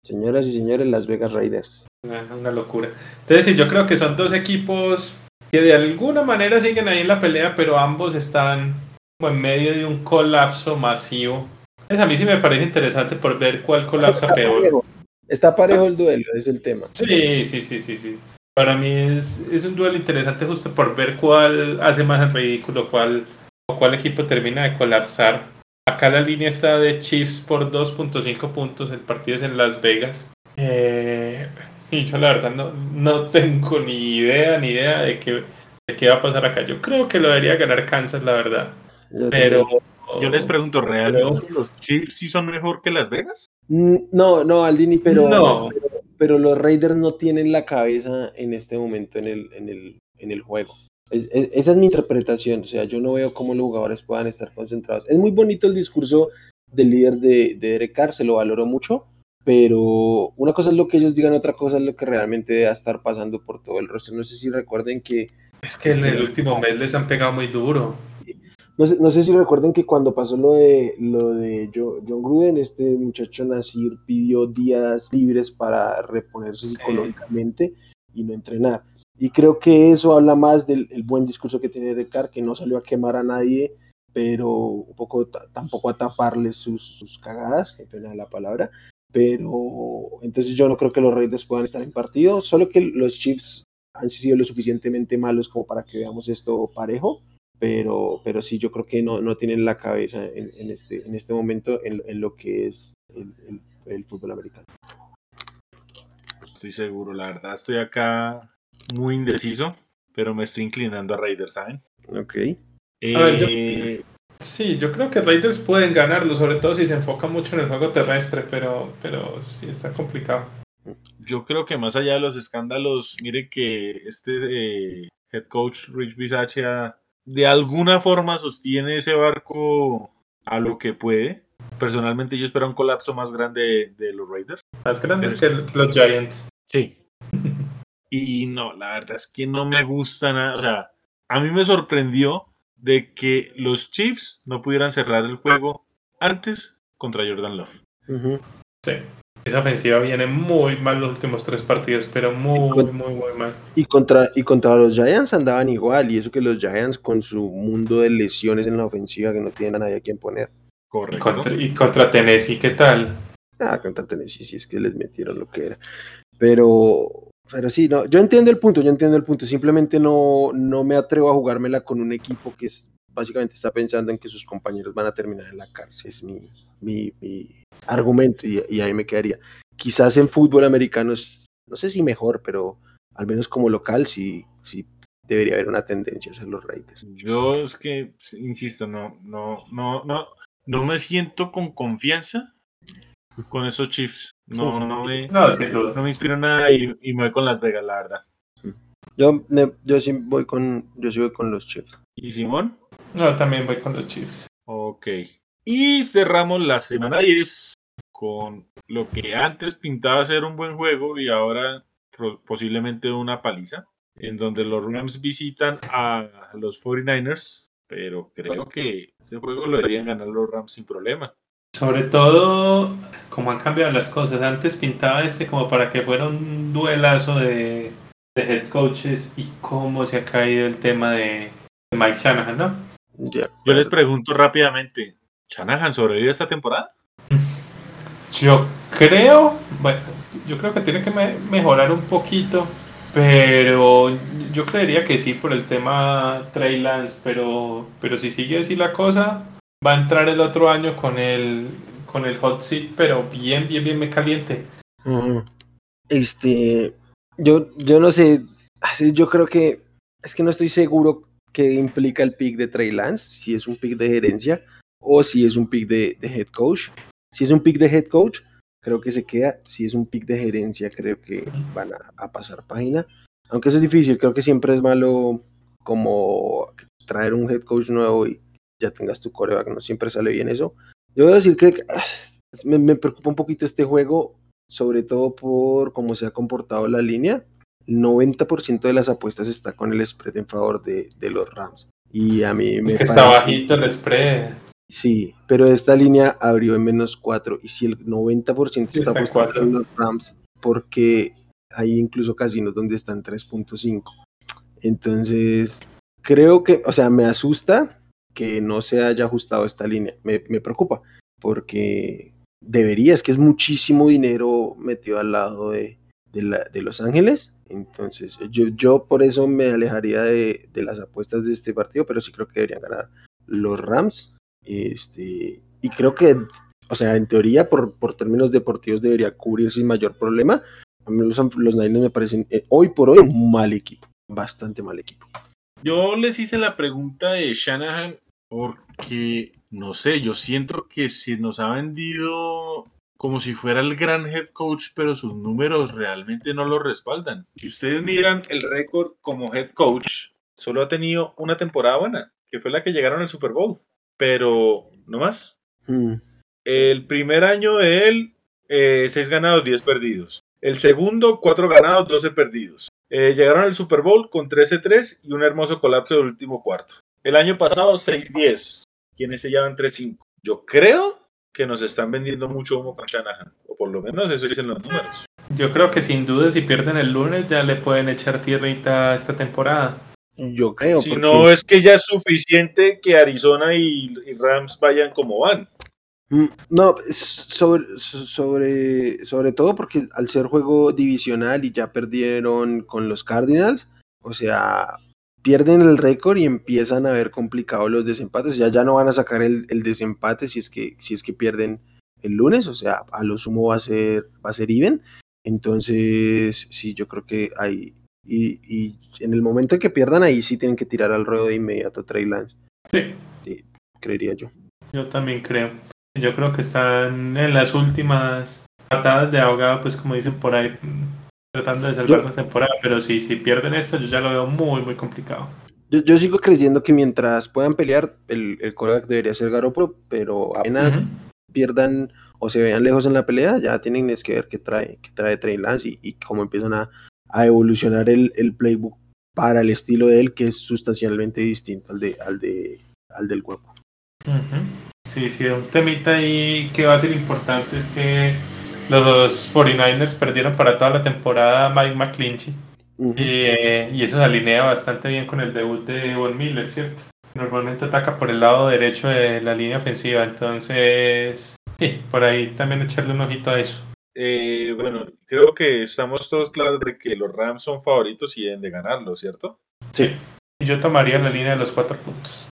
señoras y señores, Las Vegas Raiders. Una, una locura. Entonces, sí, yo creo que son dos equipos que de alguna manera siguen ahí en la pelea, pero ambos están como en medio de un colapso masivo. Entonces, a mí sí me parece interesante por ver cuál colapsa Está peor. parejo, está parejo el duelo, es el tema. Sí, sí, sí, sí, sí. Para mí es, es un duelo interesante justo por ver cuál hace más en ridículo, cuál, o cuál equipo termina de colapsar. Acá la línea está de Chiefs por 2.5 puntos, el partido es en Las Vegas. Eh, y yo la verdad no, no tengo ni idea, ni idea de qué, de qué va a pasar acá. Yo creo que lo debería ganar Kansas, la verdad. Yo Pero... Yo les pregunto, pero- ¿realmente los Chiefs sí son mejor que Las Vegas? Mm, No, no, Aldini, pero, No. pero, pero los Raiders no tienen la cabeza en este momento en el, en el, en el juego. Es- es- esa es mi interpretación, o sea, yo no veo cómo los jugadores puedan estar concentrados. Es muy bonito el discurso del líder de, de Derek Carr, se lo valoro mucho, pero una cosa es lo que ellos digan, otra cosa es lo que realmente debe estar pasando por todo el rostro. No sé si recuerden que Es que en el último mes les han pegado muy duro. No sé, no sé si recuerden que cuando pasó lo de lo de Jo- John Gruden, este muchacho Nasir pidió días libres para reponerse psicológicamente y no entrenar. Y creo que eso habla más del el buen discurso que tiene Derek Carr, que no salió a quemar a nadie, pero un poco ta- tampoco a taparle sus, sus cagadas, que pena la palabra. Pero entonces yo no creo que los Raiders puedan estar en partido, solo que los Chiefs han sido lo suficientemente malos como para que veamos esto parejo pero, pero sí, yo creo que no, no tienen la cabeza en, en este, en este momento en, en lo que es el, el- el fútbol americano. Estoy seguro, la verdad. Estoy acá muy indeciso, pero me estoy inclinando a Raiders, ¿saben? Ok. A ver, yo- Eh, Sí, yo creo que Raiders pueden ganarlo, sobre todo si se enfoca mucho en el juego terrestre, pero, pero sí está complicado. Yo creo que más allá de los escándalos, mire que este eh, head coach Rich Bisaccia de alguna forma sostiene ese barco a lo que puede. Personalmente yo espero un colapso más grande de, de los Raiders. Más grandes que el- los Giants. Sí. [LAUGHS] Y no, la verdad es que no me gusta nada. O sea, a mí me sorprendió de que los Chiefs no pudieran cerrar el juego antes contra Jordan Love. Sí. Esa ofensiva viene muy mal los últimos tres partidos, pero muy, con- muy, muy mal. Y contra, y contra los Giants andaban igual, y eso que los Giants con su mundo de lesiones en la ofensiva que no tienen a nadie a quien poner. Y Correcto. contra, y contra Tennessee, ¿qué tal? Ah, contra Tennessee, sí es que les metieron lo que era. Pero, pero sí, no, yo entiendo el punto, yo entiendo el punto. Simplemente no, no me atrevo a jugármela con un equipo que es, básicamente está pensando en que sus compañeros van a terminar en la cárcel. Es mi, mi, mi argumento y, y ahí me quedaría. Quizás en fútbol americano es, no sé si mejor, pero al menos como local sí, sí debería haber una tendencia a ser los Raiders. Yo es que, insisto, no, no, no, no, no me siento con confianza con esos Chiefs. No, no me, No, no me inspira nada y, y me voy con Las Vegas, la verdad. Yo, me- yo sí voy con, yo sí voy con los Chiefs. ¿Y Simón? No, también voy con los Chiefs. Ok. Y cerramos la semana 10 con lo que antes pintaba ser un buen juego y ahora posiblemente una paliza, en donde los Rams visitan a los 49ers, pero creo que este juego lo deberían ganar los Rams sin problema. Sobre todo, como han cambiado las cosas, antes pintaba este como para que fuera un duelazo de, head coaches y cómo se ha caído el tema de, Mike Shanahan, ¿no? Yo les pregunto rápidamente, ¿Shanahan sobrevive esta temporada? Yo creo, bueno, yo creo que tiene que mejorar un poquito, pero yo creería que sí por el tema Trey Lance, pero, pero si sigue así la cosa, va a entrar el otro año con el, con el hot seat, pero bien, bien, bien me caliente. Este, yo, yo no sé, yo creo que, es que no estoy seguro qué implica el pick de Trey Lance, si es un pick de gerencia o si es un pick de, de head coach. Si es un pick de head coach, creo que se queda. Si es un pick de gerencia, creo que van a, pasar página. Aunque eso es difícil, creo que siempre es malo como traer un head coach nuevo y ya tengas tu coreback, no siempre sale bien eso. Yo voy a decir que ah, me, preocupa un poquito este juego, sobre todo por cómo se ha comportado la línea. El 90% de las apuestas está con el spread en favor de, los Rams. Y a mí me. Es que está bajito el spread. Sí, pero esta línea abrió en menos 4 y si el 90% está, apostando en los Rams, porque hay incluso casinos donde están 3.5. Entonces, creo que, o sea, me asusta que no se haya ajustado esta línea. Me, preocupa, porque debería, es que es muchísimo dinero metido al lado de, de, Los Ángeles. Entonces, yo, yo por eso me alejaría de, de las apuestas de este partido, pero sí creo que deberían ganar los Rams este, y creo que, o sea, en teoría, por, por términos deportivos, debería cubrir sin mayor problema. A mí los, los Niners me parecen eh, hoy por hoy un mal equipo, bastante mal equipo. Yo les hice la pregunta de Shanahan porque, no sé, yo siento que se nos ha vendido como si fuera el gran head coach, pero sus números realmente no lo respaldan. Si ustedes miran el récord como head coach, solo ha tenido una temporada buena, que fue la que llegaron al Super Bowl pero no más. Hmm. El primer año de él, eh, 6 ganados, 10 perdidos. El segundo, 4 ganados, 12 perdidos. Eh, llegaron al Super Bowl con 13-3 y un hermoso colapso del último cuarto. El año pasado, 6-10, quienes se llevan 3-5. Yo creo que nos están vendiendo mucho humo con Shanahan, o por lo menos eso dicen los números. Yo creo que sin duda si pierden el lunes ya le pueden echar tierrita esta temporada. Yo creo. Si no es que ya es suficiente que Arizona y, Rams vayan como van. Mm, no, sobre, sobre, sobre todo porque al ser juego divisional y ya perdieron con los Cardinals, o sea, pierden el récord y empiezan a ver complicados los desempates. Ya, ya no van a sacar el, el, desempate si es que, si es que pierden el lunes, o sea, a lo sumo va a ser, va a ser even. Entonces, sí, yo creo que hay, y, en el momento en que pierdan ahí sí tienen que tirar al ruedo de inmediato Trey Lance. Sí. creería yo. Yo también creo. Yo creo que están en las últimas patadas de ahogado, pues como dicen por ahí, tratando de salvar la temporada, pero sí, si pierden esto, yo ya lo veo muy, muy complicado. Yo, sigo creyendo que mientras puedan pelear, el, el debería ser Garoppolo, pero apenas pierdan o se vean lejos en la pelea, ya tienen que ver qué trae, qué trae Trey Lance y, y cómo empiezan a, a evolucionar el, el, playbook para el estilo de él, que es sustancialmente distinto al, de, al, de, al del cuerpo. Sí, sí, un temita ahí que va a ser importante es que los 49ers perdieron para toda la temporada a Mike McClinchy. Eh, y, eso se alinea bastante bien con el debut de Von Miller, ¿cierto? Normalmente ataca por el lado derecho de la línea ofensiva, entonces sí, por ahí también echarle un ojito a eso. Eh, bueno, creo que estamos todos claros de que los Rams son favoritos y deben de ganarlo, ¿cierto? Sí. Y yo tomaría la línea de los cuatro puntos.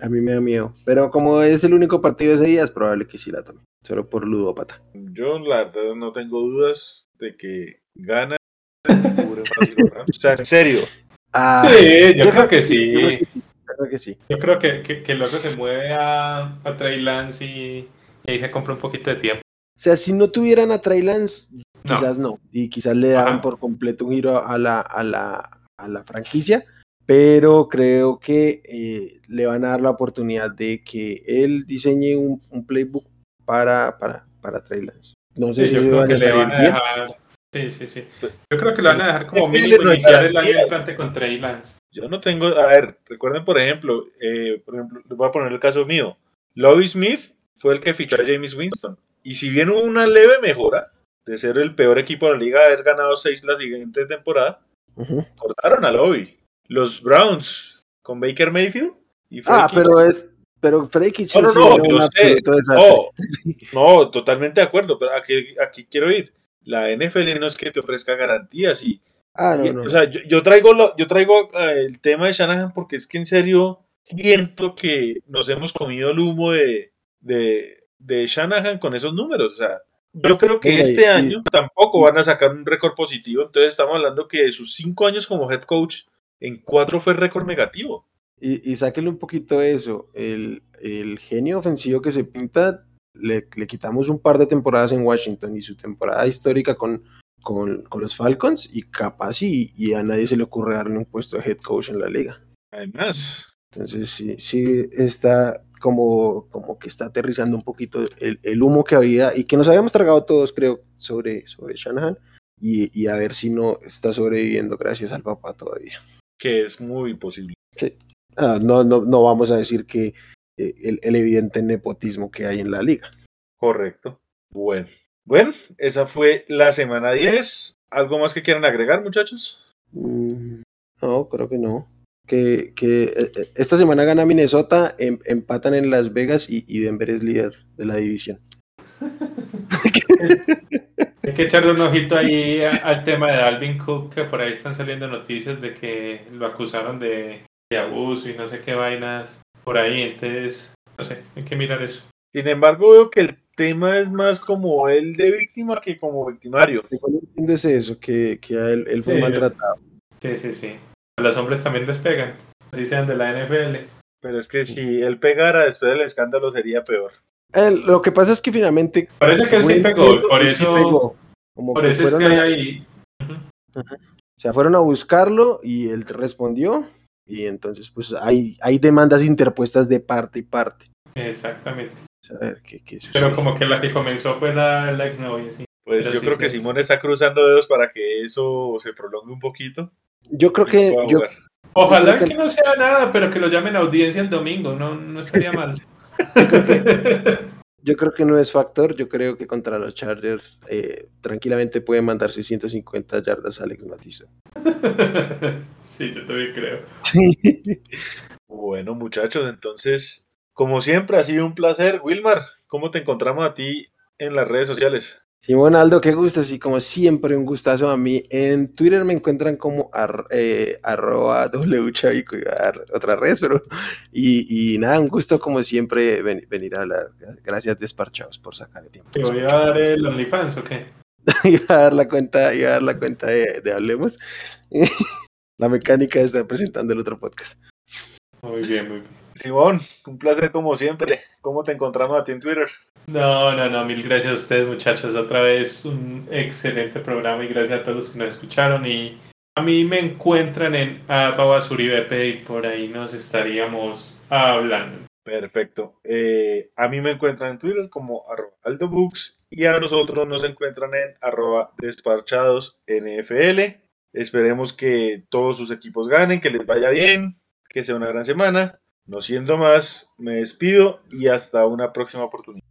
A mí me da miedo. Pero como es el único partido de ese día, es probable que sí la tome. Solo por ludópata. Yo, la verdad, no tengo dudas de que ganan. o sea, en serio. Ah, sí, yo, creo, que, sí. Yo creo que sí. Yo creo que, luego se mueve a, a Trey Lance y ahí se compra un poquito de tiempo. O sea, si no tuvieran a Trey Lance, quizás no. Y quizás le dan por completo un giro a la, a la, a la franquicia. Pero creo que eh, le van a dar la oportunidad de que él diseñe un, un playbook para, para, para Trey Lance. No sé Sí, si yo le creo que a le van a bien. dejar. Sí, sí, sí. Yo creo que le van a dejar como mínimo le iniciar el año entrante con Trey Lance. Yo no tengo, a ver, recuerden por ejemplo, eh, por ejemplo, les voy a poner el caso mío. Lovie Smith fue el que fichó a James Winston. Y si bien hubo una leve mejora de ser el peor equipo de la liga, haber ganado seis la siguiente temporada, cortaron a Lovie. Los Browns con Baker Mayfield y Ah, pero es. Pero Freaky No, no, no, yo sé. No, no, totalmente de acuerdo, pero aquí, aquí quiero ir. La NFL no es que te ofrezca garantías y Ah, y, no, no. O sea, yo, yo traigo, lo- yo traigo eh, el tema de Shanahan porque es que en serio siento que nos hemos comido el humo de, de, de Shanahan con esos números. O sea, yo creo que este año tampoco van a sacar un récord positivo. Entonces estamos hablando que de sus cinco años como head coach, en cuatro fue récord negativo. Y, y sáquenle un poquito eso. El, el genio ofensivo que se pinta, le, le quitamos un par de temporadas en Washington y su temporada histórica con, con, con los Falcons, y capaz y, y a nadie se le ocurre darle un puesto de head coach en la liga. Además, Entonces sí, sí está como, como que está aterrizando un poquito el, el humo que había y que nos habíamos tragado todos, creo, sobre, sobre Shanahan. Y, y a ver si no está sobreviviendo gracias al papá todavía. Que es muy posible. Ah, no, no, no vamos a decir que eh, el, el evidente nepotismo que hay en la liga. Correcto. Bueno. Bueno, esa fue la semana 10. ¿Algo más que quieran agregar, muchachos? Mm, no, creo que no. Que, que eh, eh, esta semana gana Minnesota, em- empatan en Las Vegas y, y Denver es líder de la división. [LAUGHS] [LAUGHS] Hay que echarle un ojito ahí al tema de Alvin Cook, que por ahí están saliendo noticias de que lo acusaron de, de abuso y no sé qué vainas por ahí. Entonces, no sé, hay que mirar eso. Sin embargo, veo que el tema es más como él de víctima que como victimario. Lo que no entiendo es eso, que, que a él, él fue Sí, maltratado. Sí, sí, sí. Los hombres también despegan, así sean de la NFL. Pero es que si él pegara después del escándalo sería peor. Él- lo que pasa es que finalmente... Parece que él sí pegó, por sí eso, pegó. Como por que eso es fueron que a- hay ahí. O sea, fueron a buscarlo y él respondió y entonces pues hay, hay demandas interpuestas de parte y parte. Exactamente. A ver, ¿qué, qué? Pero como que la que comenzó fue la, la exnovia, sí. Pues Pero yo sí, creo que sí. Simón está cruzando dedos para que eso se prolongue un poquito. Yo creo que yo. Ojalá creo que- que no sea nada, pero que lo llamen a audiencia el domingo, no, no estaría [LAUGHS] mal. Yo creo que no es factor. Yo creo que contra los Chargers eh, tranquilamente puede mandar 650 yardas a Alex Matisse. sí, yo también creo. Bueno, muchachos, entonces, como siempre, ha sido un placer. Wilmar, ¿cómo te encontramos a ti en las redes sociales? Simón Aldo, qué gusto, sí, como siempre, un gustazo a mí. En Twitter me encuentran como ar- eh, arroba [LAUGHS] wchavico, otra red, pero y, y nada, un gusto como siempre ven- venir a hablar. Gracias desparchados por sacar el tiempo. ¿Te voy a dar el OnlyFans o qué? [LAUGHS] iba a dar la cuenta, iba a dar la cuenta de, de Hablemos. [LAUGHS] la mecánica estar presentando el otro podcast. Muy bien, muy bien. Simón, un placer como siempre. ¿Cómo te encontramos a ti en Twitter? No, no, no, mil gracias a ustedes muchachos. Otra vez un excelente programa y gracias a todos los que nos escucharon. Y a mí me encuentran en suribp y por ahí nos estaríamos hablando. Perfecto. Eh, a mí me encuentran en Twitter como aldobooks y a nosotros nos encuentran en arroba despachados NFL. Esperemos que todos sus equipos ganen, que les vaya bien, que sea una gran semana. No siendo más, me despido y hasta una próxima oportunidad.